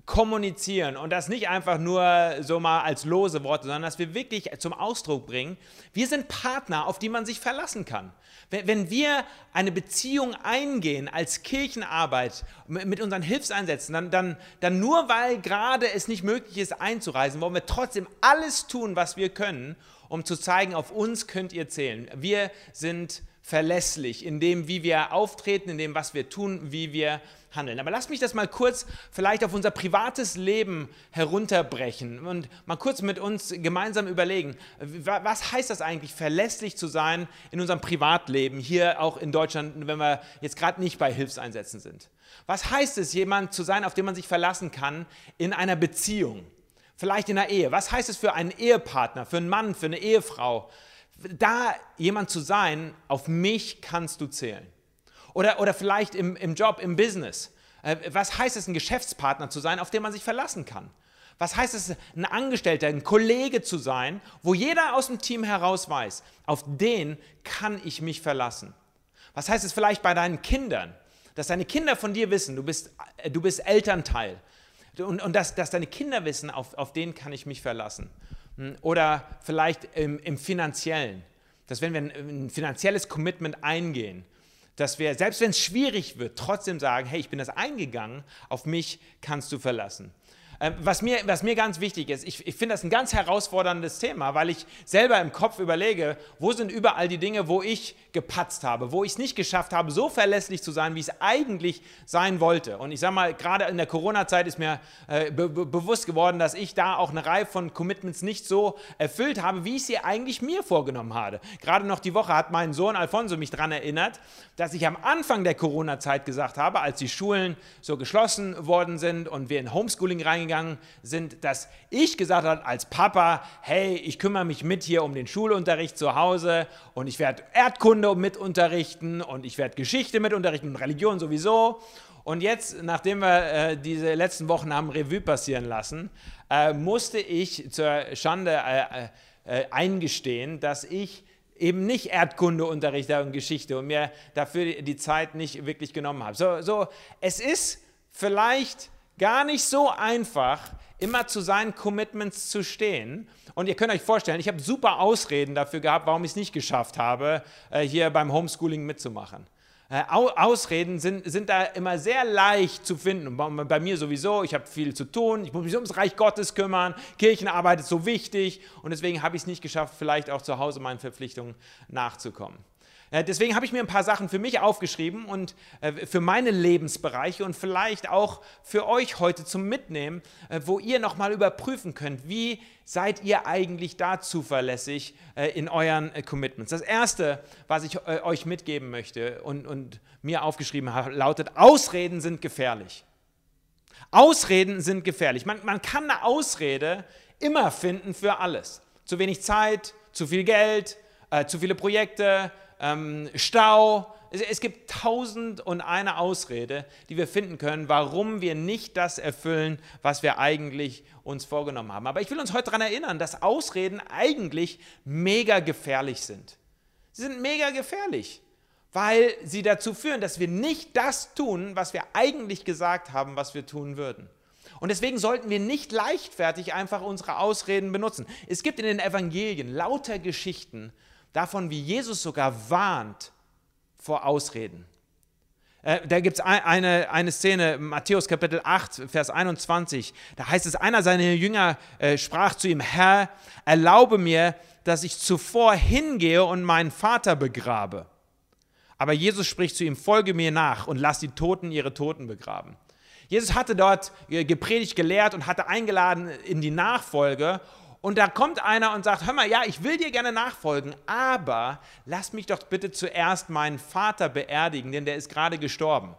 kommunizieren und das nicht einfach nur so mal als lose Worte, sondern dass wir wirklich zum Ausdruck bringen, wir sind Partner, auf die man sich verlassen kann. Wenn wir eine Beziehung eingehen als Kirchenarbeit mit unseren Hilfseinsätzen, dann, dann, dann nur weil gerade es nicht möglich ist einzureisen, wollen wir trotzdem alles tun, was wir können, um zu zeigen, auf uns könnt ihr zählen. Wir sind verlässlich in dem, wie wir auftreten, in dem, was wir tun, wie wir handeln. Aber lasst mich das mal kurz vielleicht auf unser privates Leben herunterbrechen und mal kurz mit uns gemeinsam überlegen, was heißt das eigentlich, verlässlich zu sein in unserem Privatleben, hier auch in Deutschland, wenn wir jetzt gerade nicht bei Hilfseinsätzen sind. Was heißt es, jemand zu sein, auf den man sich verlassen kann in einer Beziehung? Vielleicht in einer Ehe. Was heißt es für einen Ehepartner, für einen Mann, für eine Ehefrau? Da jemand zu sein, auf mich kannst du zählen. Oder, oder vielleicht im, im Job, im Business. Äh, was heißt es, ein Geschäftspartner zu sein, auf den man sich verlassen kann? Was heißt es, ein Angestellter, ein Kollege zu sein, wo jeder aus dem Team heraus weiß, auf den kann ich mich verlassen? Was heißt es vielleicht bei deinen Kindern, dass deine Kinder von dir wissen, du bist, äh, du bist Elternteil und, und dass, dass deine Kinder wissen, auf, auf den kann ich mich verlassen? Hm, oder vielleicht im, im finanziellen, dass wenn wir ein, ein finanzielles Commitment eingehen, dass wir, selbst wenn es schwierig wird, trotzdem sagen, hey, ich bin das eingegangen, auf mich kannst du verlassen. Ähm, was mir, was mir ganz wichtig ist, ich, ich finde das ein ganz herausforderndes Thema, weil ich selber im Kopf überlege, wo sind überall die Dinge, wo ich gepatzt habe, wo ich es nicht geschafft habe, so verlässlich zu sein, wie es eigentlich sein wollte. Und ich sage mal, gerade in der Corona-Zeit ist mir äh, be bewusst geworden, dass ich da auch eine Reihe von Commitments nicht so erfüllt habe, wie ich sie eigentlich mir vorgenommen habe. Gerade noch die Woche hat mein Sohn Alfonso mich daran erinnert, dass ich am Anfang der Corona-Zeit gesagt habe, als die Schulen so geschlossen worden sind und wir in Homeschooling reingegangen eingegangen sind, dass ich gesagt habe als Papa, hey, ich kümmere mich mit hier um den Schulunterricht zu Hause und ich werde Erdkunde mit unterrichten und ich werde Geschichte mit unterrichten und Religion sowieso. Und jetzt, nachdem wir äh, diese letzten Wochen haben Revue passieren lassen, äh, musste ich zur Schande äh, äh eingestehen, dass ich eben nicht Erdkunde unterrichte und Geschichte und mir dafür die Zeit nicht wirklich genommen habe. So, so es ist vielleicht gar nicht so einfach, immer zu seinen Commitments zu stehen. Und ihr könnt euch vorstellen, ich habe super Ausreden dafür gehabt, warum ich es nicht geschafft habe, äh, hier beim Homeschooling mitzumachen. Äh, Ausreden sind, sind da immer sehr leicht zu finden. Bei mir sowieso, ich habe viel zu tun, ich muss mich ums Reich Gottes kümmern, Kirchenarbeit ist so wichtig und deswegen habe ich es nicht geschafft, vielleicht auch zu Hause meinen Verpflichtungen nachzukommen. Äh, deswegen habe ich mir ein paar Sachen für mich aufgeschrieben und äh, für meine Lebensbereiche und vielleicht auch für euch heute zum Mitnehmen, äh, wo ihr nochmal überprüfen könnt, wie seid ihr eigentlich da zuverlässig in euren Commitments. Das Erste, was ich euch mitgeben möchte und, und mir aufgeschrieben habe, lautet, Ausreden sind gefährlich. Ausreden sind gefährlich. Man, man kann eine Ausrede immer finden für alles. Zu wenig Zeit, zu viel Geld, äh, zu viele Projekte, ähm, Stau. Es, es gibt tausend und eine Ausrede, die wir finden können, warum wir nicht das erfüllen, was wir eigentlich uns vorgenommen haben. Aber ich will uns heute daran erinnern, dass Ausreden eigentlich mega gefährlich sind. Sie sind mega gefährlich, weil sie dazu führen, dass wir nicht das tun, was wir eigentlich gesagt haben, was wir tun würden. Und deswegen sollten wir nicht leichtfertig einfach unsere Ausreden benutzen. Es gibt in den Evangelien lauter Geschichten, davon, wie Jesus sogar warnt vor Ausreden. Äh, da gibt es eine, eine Szene, Matthäus Kapitel 8, Vers 21. Da heißt es, einer seiner Jünger äh, sprach zu ihm, Herr, erlaube mir, dass ich zuvor hingehe und meinen Vater begrabe. Aber Jesus spricht zu ihm, folge mir nach und lass die Toten ihre Toten begraben. Jesus hatte dort gepredigt, gelehrt und hatte eingeladen in die Nachfolge. Und da kommt einer und sagt, hör mal, ja, ich will dir gerne nachfolgen, aber lass mich doch bitte zuerst meinen Vater beerdigen, denn der ist gerade gestorben.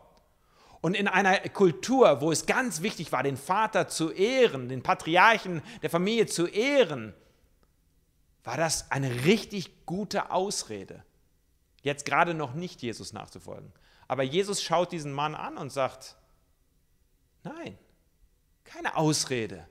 Und in einer Kultur, wo es ganz wichtig war, den Vater zu ehren, den Patriarchen der Familie zu ehren, war das eine richtig gute Ausrede, jetzt gerade noch nicht Jesus nachzufolgen. Aber Jesus schaut diesen Mann an und sagt, nein, keine Ausrede.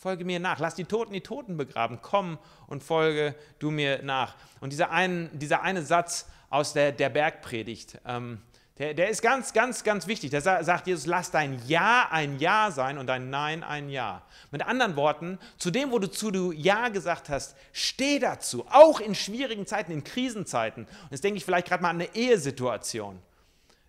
Folge mir nach. Lass die Toten die Toten begraben. Komm und folge du mir nach. Und dieser, ein, dieser eine Satz aus der, der Bergpredigt, ähm, der, der ist ganz, ganz, ganz wichtig. Da sagt Jesus, lass dein Ja ein Ja sein und dein Nein ein Ja. Mit anderen Worten, zu dem, wo du zu du Ja gesagt hast, steh dazu, auch in schwierigen Zeiten, in Krisenzeiten. Und jetzt denke ich vielleicht gerade mal an eine Ehesituation.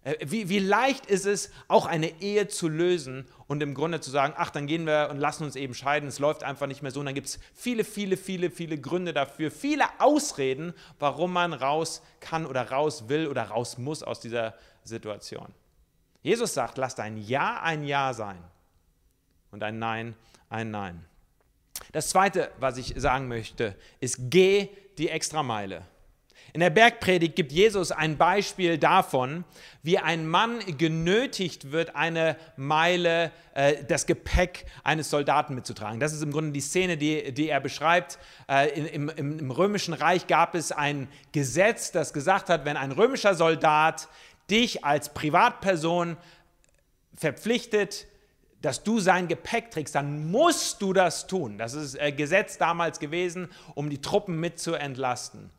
Äh, wie, wie, leicht ist es, auch eine Ehe zu lösen und im Grunde zu sagen, ach, dann gehen wir und lassen uns eben scheiden, es läuft einfach nicht mehr so. Und dann gibt es viele, viele, viele, viele Gründe dafür, viele Ausreden, warum man raus kann oder raus will oder raus muss aus dieser Situation. Jesus sagt, lass dein Ja ein Ja sein und ein Nein ein Nein. Das Zweite, was ich sagen möchte, ist, geh die Extrameile. In der Bergpredigt gibt Jesus ein Beispiel davon, wie ein Mann genötigt wird, eine Meile äh, das Gepäck eines Soldaten mitzutragen. Das ist im Grunde die Szene, die, die er beschreibt. Äh, im, im, Im römischen Reich gab es ein Gesetz, das gesagt hat, wenn ein römischer Soldat dich als Privatperson verpflichtet, dass du sein Gepäck trägst, dann musst du das tun. Das ist äh, Gesetz damals gewesen, um die Truppen mit zu entlasten.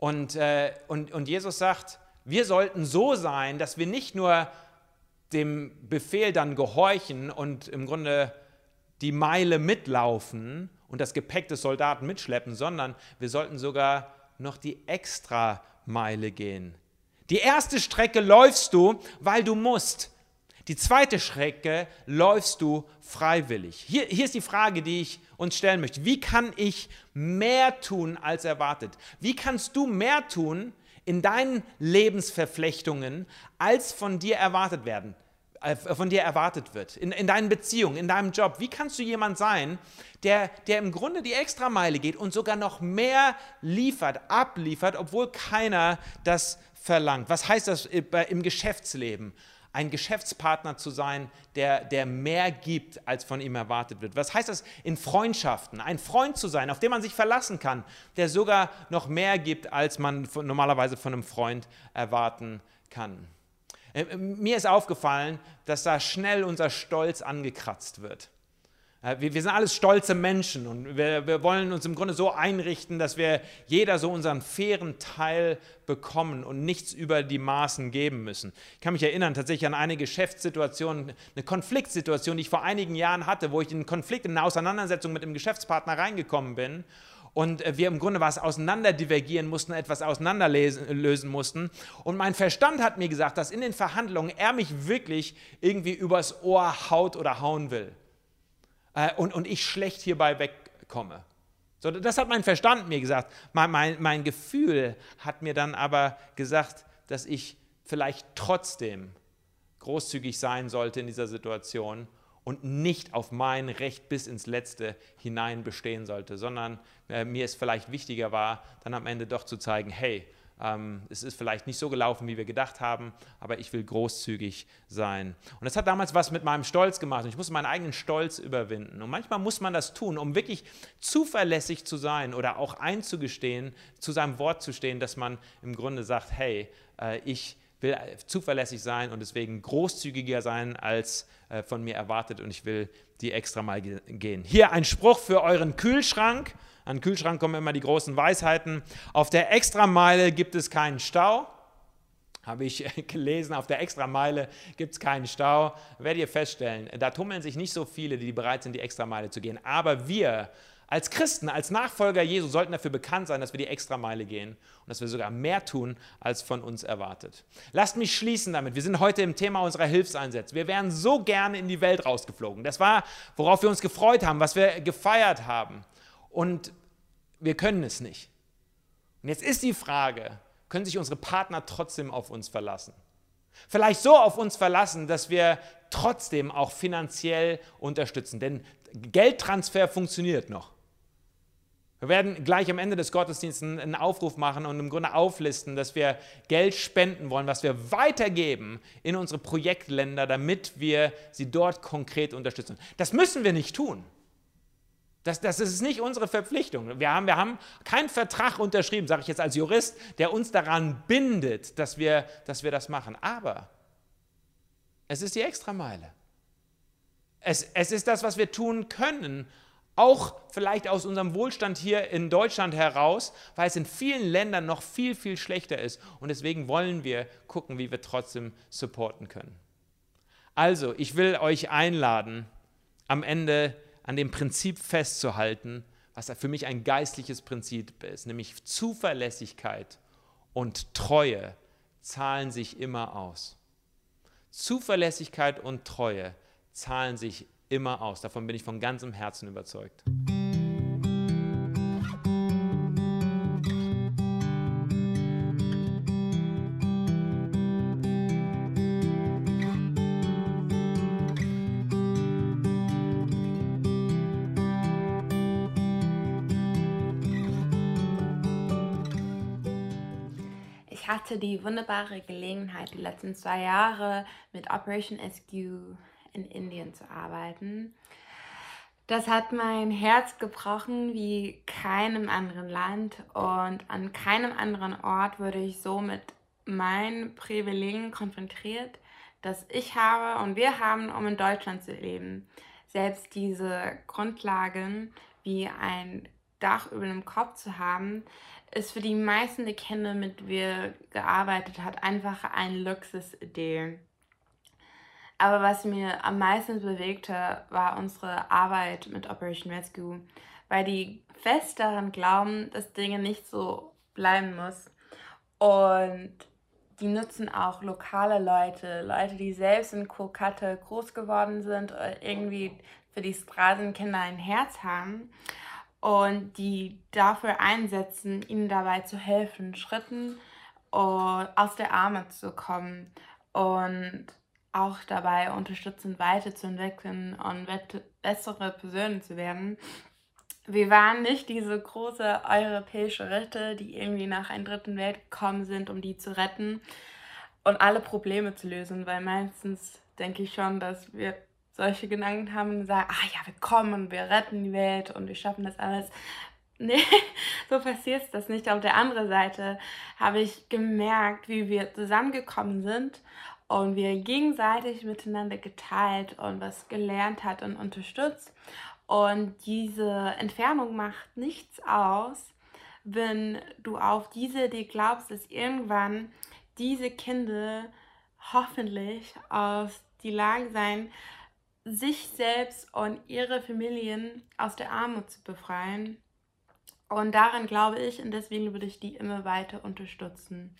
Und, äh, und, und Jesus sagt, wir sollten so sein, dass wir nicht nur dem Befehl dann gehorchen und im Grunde die Meile mitlaufen und das Gepäck des Soldaten mitschleppen, sondern wir sollten sogar noch die Extrameile gehen. Die erste Strecke läufst du, weil du musst. Die zweite Strecke läufst du freiwillig. Hier, hier ist die Frage, die ich uns stellen möchte. Wie kann ich mehr tun als erwartet? Wie kannst du mehr tun in deinen Lebensverflechtungen, als von dir erwartet werden? Äh, von dir erwartet wird, in, in deinen Beziehungen, in deinem Job. Wie kannst du jemand sein, der, der im Grunde die Extrameile geht und sogar noch mehr liefert, abliefert, obwohl keiner das verlangt? Was heißt das im Geschäftsleben? Ein Geschäftspartner zu sein, der, der mehr gibt, als von ihm erwartet wird. Was heißt das in Freundschaften? Ein Freund zu sein, auf den man sich verlassen kann, der sogar noch mehr gibt, als man normalerweise von einem Freund erwarten kann. Äh, mir ist aufgefallen, dass da schnell unser Stolz angekratzt wird. Äh, wir, wir, sind alles stolze Menschen und wir, wir, wollen uns im Grunde so einrichten, dass wir jeder so unseren fairen Teil bekommen und nichts über die Maßen geben müssen. Ich kann mich erinnern tatsächlich an eine Geschäftssituation, eine Konfliktsituation, die ich vor einigen Jahren hatte, wo ich in einen Konflikt, in eine Auseinandersetzung mit einem Geschäftspartner reingekommen bin und wir im Grunde was auseinanderdivergieren mussten, etwas auseinanderlösen mussten. Und mein Verstand hat mir gesagt, dass in den Verhandlungen er mich wirklich irgendwie übers Ohr haut oder hauen will äh, und, und ich schlecht hierbei wegkomme. So, das hat mein Verstand mir gesagt. Mein, mein, mein Gefühl hat mir dann aber gesagt, dass ich vielleicht trotzdem großzügig sein sollte in dieser Situation und nicht auf mein Recht bis ins Letzte hinein bestehen sollte, sondern äh, mir es vielleicht wichtiger war, dann am Ende doch zu zeigen, hey, es ist vielleicht nicht so gelaufen, wie wir gedacht haben, aber ich will großzügig sein. Und das hat damals was mit meinem Stolz gemacht. Und ich musste meinen eigenen Stolz überwinden. Und manchmal muss man das tun, um wirklich zuverlässig zu sein oder auch einzugestehen, zu seinem Wort zu stehen, dass man im Grunde sagt, hey, äh, ich will zuverlässig sein und deswegen großzügiger sein, als äh, von mir erwartet und ich will die extra mal gehen. Hier ein Spruch für euren Kühlschrank. An den Kühlschrank kommen immer die großen Weisheiten. Auf der Extrameile gibt es keinen Stau. Habe ich [laughs] gelesen, auf der Extrameile gibt es keinen Stau. Werdet ihr feststellen, da tummeln sich nicht so viele, die bereit sind, die Extrameile zu gehen. Aber wir als Christen, als Nachfolger Jesu sollten dafür bekannt sein, dass wir die Extrameile gehen und dass wir sogar mehr tun, als von uns erwartet. Lasst mich schließen damit. Wir sind heute im Thema unserer Hilfseinsätze. Wir wären so gerne in die Welt rausgeflogen. Das war, worauf wir uns gefreut haben, was wir gefeiert haben. Und wir können es nicht. Und jetzt ist die Frage, können sich unsere Partner trotzdem auf uns verlassen? Vielleicht so auf uns verlassen, dass wir trotzdem auch finanziell unterstützen. Denn Geldtransfer funktioniert noch. Wir werden gleich am Ende des Gottesdienstes einen Aufruf machen und im Grunde auflisten, dass wir Geld spenden wollen, was wir weitergeben in unsere Projektländer, damit wir sie dort konkret unterstützen. Das müssen wir nicht tun. Das, das ist nicht unsere Verpflichtung. Wir haben, wir haben keinen Vertrag unterschrieben, sage ich jetzt als Jurist, der uns daran bindet, dass wir, dass wir das machen. Aber es ist die Extrameile. Es, es ist das, was wir tun können, auch vielleicht aus unserem Wohlstand hier in Deutschland heraus, weil es in vielen Ländern noch viel, viel schlechter ist. Und deswegen wollen wir gucken, wie wir trotzdem supporten können. Also, ich will euch einladen, am Ende an dem Prinzip festzuhalten, was für mich ein geistliches Prinzip ist, nämlich Zuverlässigkeit und Treue zahlen sich immer aus. Zuverlässigkeit und Treue zahlen sich immer aus. Davon bin ich von ganzem Herzen überzeugt. Wunderbare Gelegenheit, die letzten zwei Jahre mit Operation SQ in Indien zu arbeiten. Das hat mein Herz gebrochen wie keinem anderen Land und an keinem anderen Ort wurde ich so mit meinen Privilegien konfrontiert, das ich habe und wir haben, um in Deutschland zu leben. Selbst diese Grundlagen wie ein Dach über dem Kopf zu haben, ist für die meisten der Kinder, mit denen wir gearbeitet hat, einfach ein Luxusidee. Aber was mir am meisten bewegte, war unsere Arbeit mit Operation Rescue, weil die fest daran glauben, dass Dinge nicht so bleiben muss. Und die nutzen auch lokale Leute, Leute, die selbst in Kolkata groß geworden sind oder irgendwie für die Straßenkinder ein Herz haben und die dafür einsetzen, ihnen dabei zu helfen, Schritten aus der Armut zu kommen und auch dabei unterstützen, weiterzuentwickeln und bessere Personen zu werden. Wir waren nicht diese große europäische Ritte, die irgendwie nach einer dritten Welt gekommen sind, um die zu retten und alle Probleme zu lösen, weil meistens denke ich schon, dass wir solche Gedanken haben und sagen, ah ja, wir kommen und wir retten die Welt und wir schaffen das alles. [laughs] Nee, so passiert das nicht. Auf der anderen Seite habe ich gemerkt, wie wir zusammengekommen sind und wir gegenseitig miteinander geteilt und was gelernt hat und unterstützt. Und diese Entfernung macht nichts aus, wenn du auf diese Idee glaubst, dass irgendwann diese Kinder hoffentlich aus die Lage sein, sich selbst und ihre Familien aus der Armut zu befreien. Und daran glaube ich und deswegen würde ich die immer weiter unterstützen.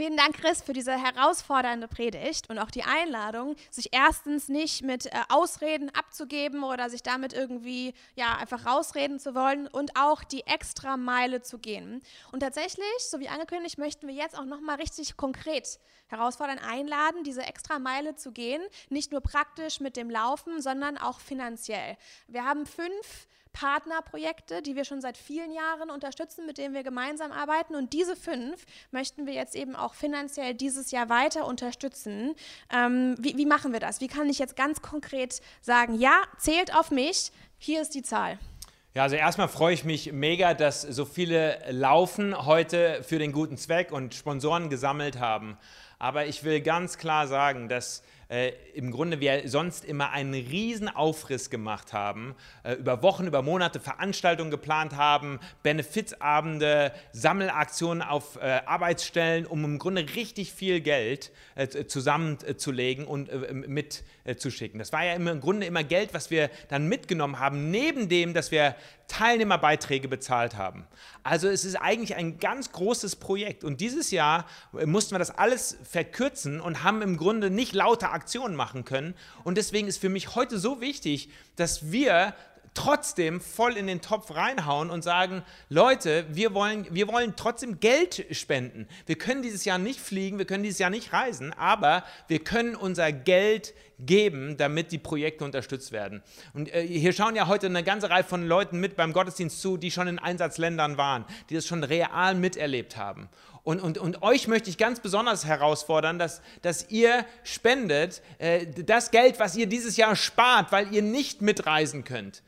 Vielen Dank, Chris, für diese herausfordernde Predigt und auch die Einladung, sich erstens nicht mit äh, Ausreden abzugeben oder sich damit irgendwie ja einfach rausreden zu wollen und auch die extra Meile zu gehen. Und tatsächlich, so wie angekündigt, möchten wir jetzt auch noch mal richtig konkret herausfordern, einladen, diese extra Meile zu gehen, nicht nur praktisch mit dem Laufen, sondern auch finanziell. Wir haben fünf Partnerprojekte, die wir schon seit vielen Jahren unterstützen, mit denen wir gemeinsam arbeiten. Und diese fünf möchten wir jetzt eben auch finanziell dieses Jahr weiter unterstützen. Ähm, wie, wie machen wir das? Wie kann ich jetzt ganz konkret sagen, ja, zählt auf mich, hier ist die Zahl. Ja, also erstmal freue ich mich mega, dass so viele laufen heute für den guten Zweck und Sponsoren gesammelt haben. Aber ich will ganz klar sagen, dass äh, im Grunde wir sonst immer einen riesen Aufriss gemacht haben, äh, über Wochen, über Monate Veranstaltungen geplant haben, Benefizabende, Sammelaktionen auf äh, Arbeitsstellen, um im Grunde richtig viel Geld äh, zusammenzulegen und äh, mitzuschicken. Das war ja im Grunde immer Geld, was wir dann mitgenommen haben, neben dem, dass wir Teilnehmerbeiträge bezahlt haben. Also es ist eigentlich ein ganz großes Projekt. Und dieses Jahr mussten wir das alles verkürzen und haben im Grunde nicht lauter Aktionen machen können. Und deswegen ist für mich heute so wichtig, dass wir trotzdem voll in den Topf reinhauen und sagen, Leute, wir wollen, wir wollen trotzdem Geld spenden. Wir können dieses Jahr nicht fliegen, wir können dieses Jahr nicht reisen, aber wir können unser Geld geben, damit die Projekte unterstützt werden. Und äh, hier schauen ja heute eine ganze Reihe von Leuten mit beim Gottesdienst zu, die schon in Einsatzländern waren, die das schon real miterlebt haben. Und, und, und euch möchte ich ganz besonders herausfordern, dass, dass ihr spendet äh, das Geld, was ihr dieses Jahr spart, weil ihr nicht mitreisen könnt.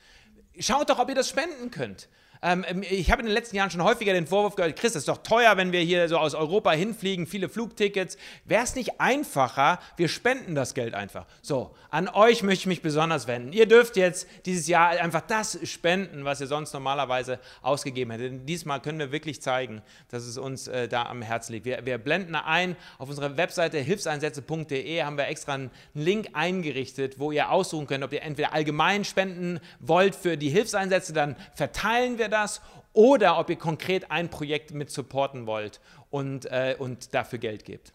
Schaut doch, ob ihr das spenden könnt. Ähm, ähm, ich habe in den letzten Jahren schon häufiger den Vorwurf gehört, Chris, ist doch teuer, wenn wir hier so aus Europa hinfliegen, viele Flugtickets. Wäre es nicht einfacher, wir spenden das Geld einfach. So, an euch möchte ich mich besonders wenden. Ihr dürft jetzt dieses Jahr einfach das spenden, was ihr sonst normalerweise ausgegeben hättet. Diesmal können wir wirklich zeigen, dass es uns äh, da am Herzen liegt. Wir, wir blenden ein auf unserer Webseite hilfseinsätze.de haben wir extra einen Link eingerichtet, wo ihr aussuchen könnt, ob ihr entweder allgemein spenden wollt für die Hilfseinsätze, dann verteilen wir das oder ob ihr konkret ein Projekt mit supporten wollt und, äh, und dafür Geld gebt.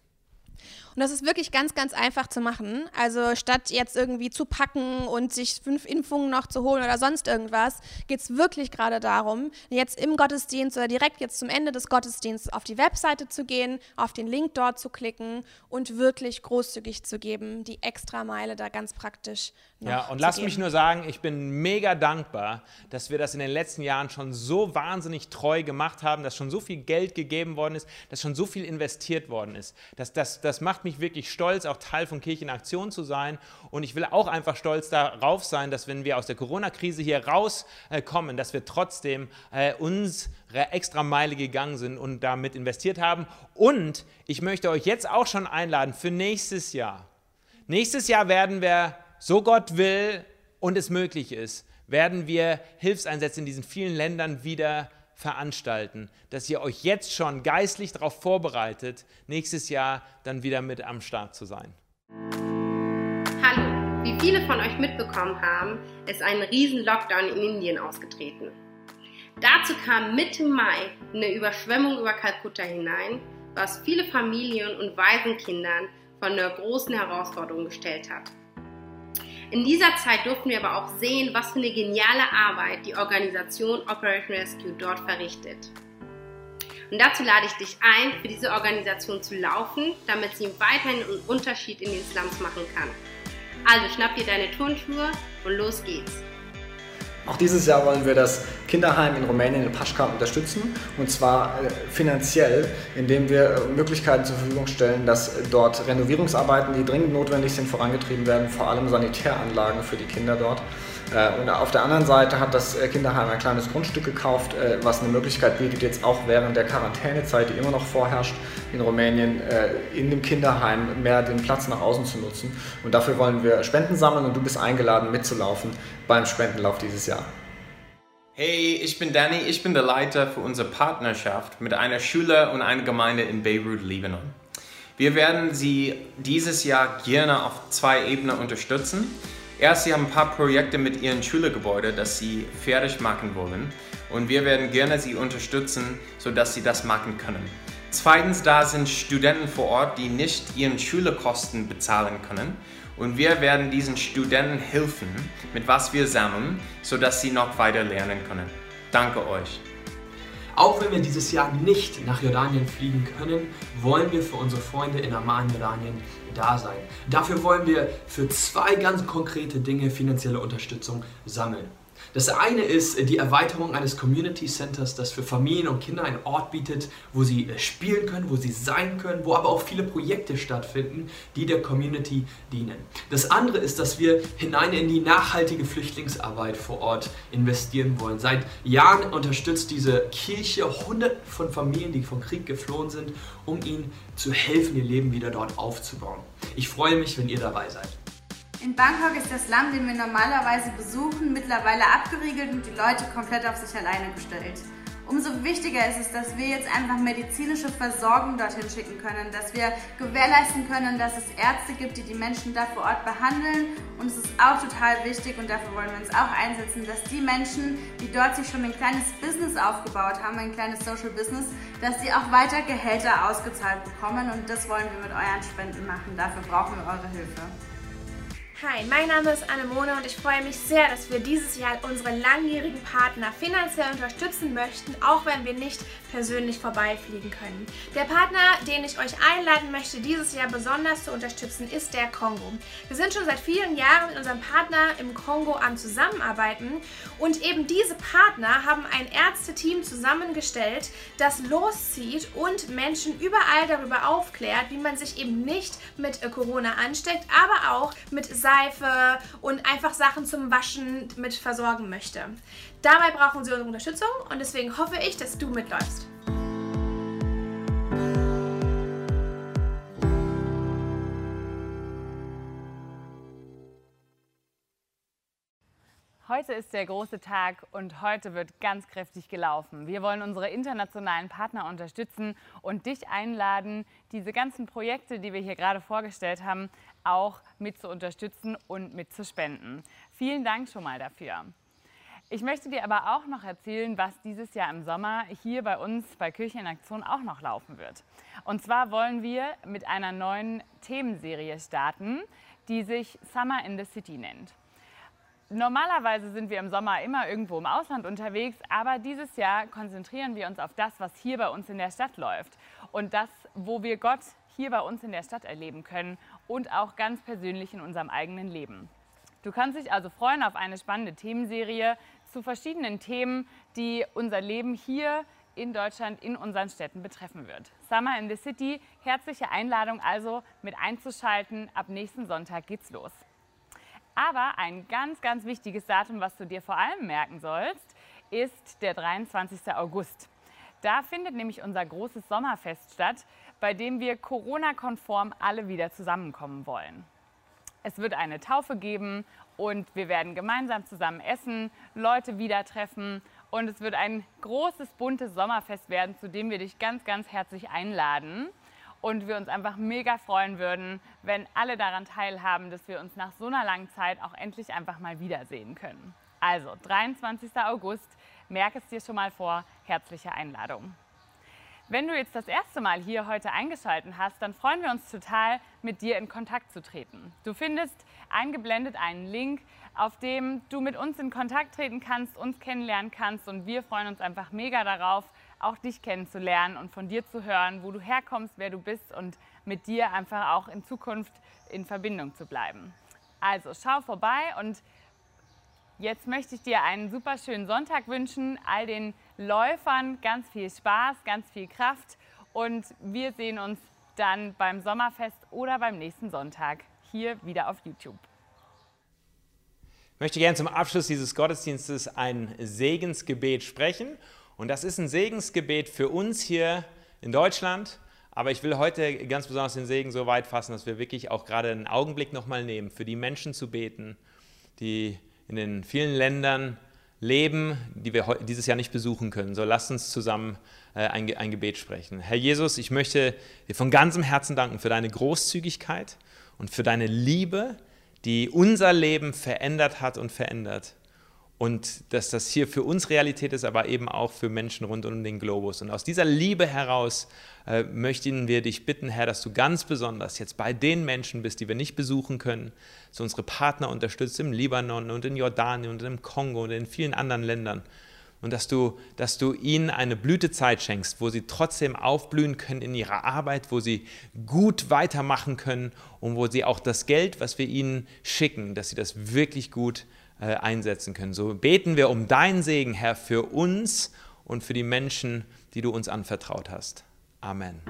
Und das ist wirklich ganz, ganz einfach zu machen. Also statt jetzt irgendwie zu packen und sich fünf Impfungen noch zu holen oder sonst irgendwas, geht es wirklich gerade darum, jetzt im Gottesdienst oder direkt jetzt zum Ende des Gottesdienstes auf die Webseite zu gehen, auf den Link dort zu klicken und wirklich großzügig zu geben, die extra Meile da ganz praktisch noch Ja, und lass geben. mich nur sagen, ich bin mega dankbar, dass wir das in den letzten Jahren schon so wahnsinnig treu gemacht haben, dass schon so viel Geld gegeben worden ist, dass schon so viel investiert worden ist. Das, das, das macht mich wirklich stolz, auch Teil von Kirche in Aktion zu sein. Und ich will auch einfach stolz darauf sein, dass wenn wir aus der Corona-Krise hier rauskommen, dass wir trotzdem äh, unsere extra Meile gegangen sind und damit investiert haben. Und ich möchte euch jetzt auch schon einladen für nächstes Jahr. Nächstes Jahr werden wir, so Gott will und es möglich ist, werden wir Hilfseinsätze in diesen vielen Ländern wieder veranstalten, dass ihr euch jetzt schon geistlich darauf vorbereitet, nächstes Jahr dann wieder mit am Start zu sein. Hallo, wie viele von euch mitbekommen haben, ist ein riesen Lockdown in Indien ausgetreten. Dazu kam Mitte Mai eine Überschwemmung über Kalkutta hinein, was viele Familien und Waisenkindern vor einer großen Herausforderung gestellt hat. In dieser Zeit durften wir aber auch sehen, was für eine geniale Arbeit die Organisation Operation Rescue dort verrichtet. Und dazu lade ich dich ein, für diese Organisation zu laufen, damit sie weiterhin einen Unterschied in den Slums machen kann. Also schnapp dir deine Turnschuhe und los geht's. Auch dieses Jahr wollen wir das Kinderheim in Rumänien in Paschka unterstützen und zwar äh, finanziell, indem wir äh, Möglichkeiten zur Verfügung stellen, dass dort Renovierungsarbeiten, die dringend notwendig sind, vorangetrieben werden, vor allem Sanitäranlagen für die Kinder dort. Äh, Und auf der anderen Seite hat das äh, Kinderheim ein kleines Grundstück gekauft, äh, was eine Möglichkeit bietet, jetzt auch während der Quarantänezeit, die immer noch vorherrscht in Rumänien, in dem Kinderheim mehr den Platz nach außen zu nutzen. Und dafür wollen wir Spenden sammeln und du bist eingeladen mitzulaufen beim Spendenlauf dieses Jahr. Hey, ich bin Danny, ich bin der Leiter für unsere Partnerschaft mit einer Schule und einer Gemeinde in Beirut, Libanon. Wir werden Sie dieses Jahr gerne auf zwei Ebenen unterstützen. Erst, Sie haben ein paar Projekte mit Ihren Schulgebäude, das Sie fertig machen wollen. Und wir werden gerne Sie unterstützen, sodass Sie das machen können. Zweitens, da sind Studenten vor Ort, die nicht ihren Schülerkosten bezahlen können. Und wir werden diesen Studenten helfen, mit was wir sammeln, sodass sie noch weiter lernen können. Danke euch. Auch wenn wir dieses Jahr nicht nach Jordanien fliegen können, wollen wir für unsere Freunde in Amman, Jordanien da sein. Dafür wollen wir für zwei ganz konkrete Dinge finanzielle Unterstützung sammeln. Das eine ist die Erweiterung eines Community Centers, das für Familien und Kinder einen Ort bietet, wo sie äh, spielen können, wo sie sein können, wo aber auch viele Projekte stattfinden, die der Community dienen. Das andere ist, dass wir hinein in die nachhaltige Flüchtlingsarbeit vor Ort investieren wollen. Seit Jahren unterstützt diese Kirche hunderte von Familien, die vom Krieg geflohen sind, um ihnen zu helfen, ihr Leben wieder dort aufzubauen. Ich freue mich, wenn ihr dabei seid. In Bangkok ist das Land, den wir normalerweise besuchen, mittlerweile abgeriegelt und die Leute komplett auf sich alleine gestellt. Umso wichtiger ist es, dass wir jetzt einfach medizinische Versorgung dorthin schicken können, dass wir gewährleisten können, dass es Ärzte gibt, die die Menschen da vor Ort behandeln. Und es ist auch total wichtig und dafür wollen wir uns auch einsetzen, dass die Menschen, die dort sich schon ein kleines Business aufgebaut haben, ein kleines Social Business, dass sie auch weiter Gehälter ausgezahlt bekommen. Und das wollen wir mit euren Spenden machen. Dafür brauchen wir eure Hilfe. Hi, mein Name ist Annemone und ich freue mich sehr, dass wir dieses Jahr unsere langjährigen Partner finanziell unterstützen möchten, auch wenn wir nicht persönlich vorbeifliegen können. Der Partner, den ich euch einladen möchte, dieses Jahr besonders zu unterstützen, ist der Kongo. Wir sind schon seit vielen Jahren mit unserem Partner im Kongo am Zusammenarbeiten und eben diese Partner haben ein Ärzteteam zusammengestellt, das loszieht und Menschen überall darüber aufklärt, wie man sich eben nicht mit Corona ansteckt, aber auch mit Seife und einfach Sachen zum Waschen mit versorgen möchte. Dabei brauchen sie unsere Unterstützung und deswegen hoffe ich, dass du mitläufst. Heute ist der große Tag und heute wird ganz kräftig gelaufen. Wir wollen unsere internationalen Partner unterstützen und dich einladen, diese ganzen Projekte, die wir hier gerade vorgestellt haben, auch mit zu unterstützen und mit zu spenden. Vielen Dank schon mal dafür. Ich möchte dir aber auch noch erzählen, was dieses Jahr im Sommer hier bei uns bei Kirche in Aktion auch noch laufen wird. Und zwar wollen wir mit einer neuen Themenserie starten, die sich Summer in the City nennt. Normalerweise sind wir im Sommer immer irgendwo im Ausland unterwegs, aber dieses Jahr konzentrieren wir uns auf das, was hier bei uns in der Stadt läuft und das, wo wir Gott hier bei uns in der Stadt erleben können und auch ganz persönlich in unserem eigenen Leben. Du kannst dich also freuen auf eine spannende Themenserie zu verschiedenen Themen, die unser Leben hier in Deutschland, in unseren Städten betreffen wird. Summer in the City, herzliche Einladung also mit einzuschalten. Ab nächsten Sonntag geht's los. Aber ein ganz, ganz wichtiges Datum, was du dir vor allem merken sollst, ist der 23. August. Da findet nämlich unser großes Sommerfest statt, bei dem wir Corona-konform alle wieder zusammenkommen wollen. Es wird eine Taufe geben und wir werden gemeinsam zusammen essen, Leute wieder treffen und es wird ein großes, buntes Sommerfest werden, zu dem wir dich ganz, ganz herzlich einladen und wir uns einfach mega freuen würden, wenn alle daran teilhaben, dass wir uns nach so einer langen Zeit auch endlich einfach mal wiedersehen können. Also 23. August, merke es dir schon mal vor, herzliche Einladung. Wenn du jetzt das erste Mal hier heute eingeschaltet hast, dann freuen wir uns total, mit dir in Kontakt zu treten. Du findest eingeblendet einen Link, auf dem du mit uns in Kontakt treten kannst, uns kennenlernen kannst und wir freuen uns einfach mega darauf, auch dich kennenzulernen und von dir zu hören, wo du herkommst, wer du bist und mit dir einfach auch in Zukunft in Verbindung zu bleiben. Also schau vorbei und jetzt möchte ich dir einen super schönen Sonntag wünschen, all den Läufern ganz viel Spaß, ganz viel Kraft und wir sehen uns dann beim Sommerfest oder beim nächsten Sonntag hier wieder auf YouTube. Ich möchte gerne zum Abschluss dieses Gottesdienstes ein Segensgebet sprechen und das ist ein Segensgebet für uns hier in Deutschland. Aber ich will heute ganz besonders den Segen so weit fassen, dass wir wirklich auch gerade einen Augenblick nochmal nehmen, für die Menschen zu beten, die in den vielen Ländern leben, die wir dieses Jahr nicht besuchen können. So lasst uns zusammen äh, ein, ein Gebet sprechen. Herr Jesus, ich möchte dir von ganzem Herzen danken für deine Großzügigkeit und für deine Liebe, die unser Leben verändert hat und verändert und dass das hier für uns Realität ist, aber eben auch für Menschen rund um den Globus. Und aus dieser Liebe heraus äh, möchten wir dich bitten, Herr, dass du ganz besonders jetzt bei den Menschen bist, die wir nicht besuchen können, dass du unsere Partner unterstützt im Libanon und in Jordanien und im Kongo und in vielen anderen Ländern. Und dass du, dass du ihnen eine Blütezeit schenkst, wo sie trotzdem aufblühen können in ihrer Arbeit, wo sie gut weitermachen können und wo sie auch das Geld, was wir ihnen schicken, dass sie das wirklich gut äh, einsetzen können. So beten wir um deinen Segen, Herr, für uns und für die Menschen, die du uns anvertraut hast. Amen.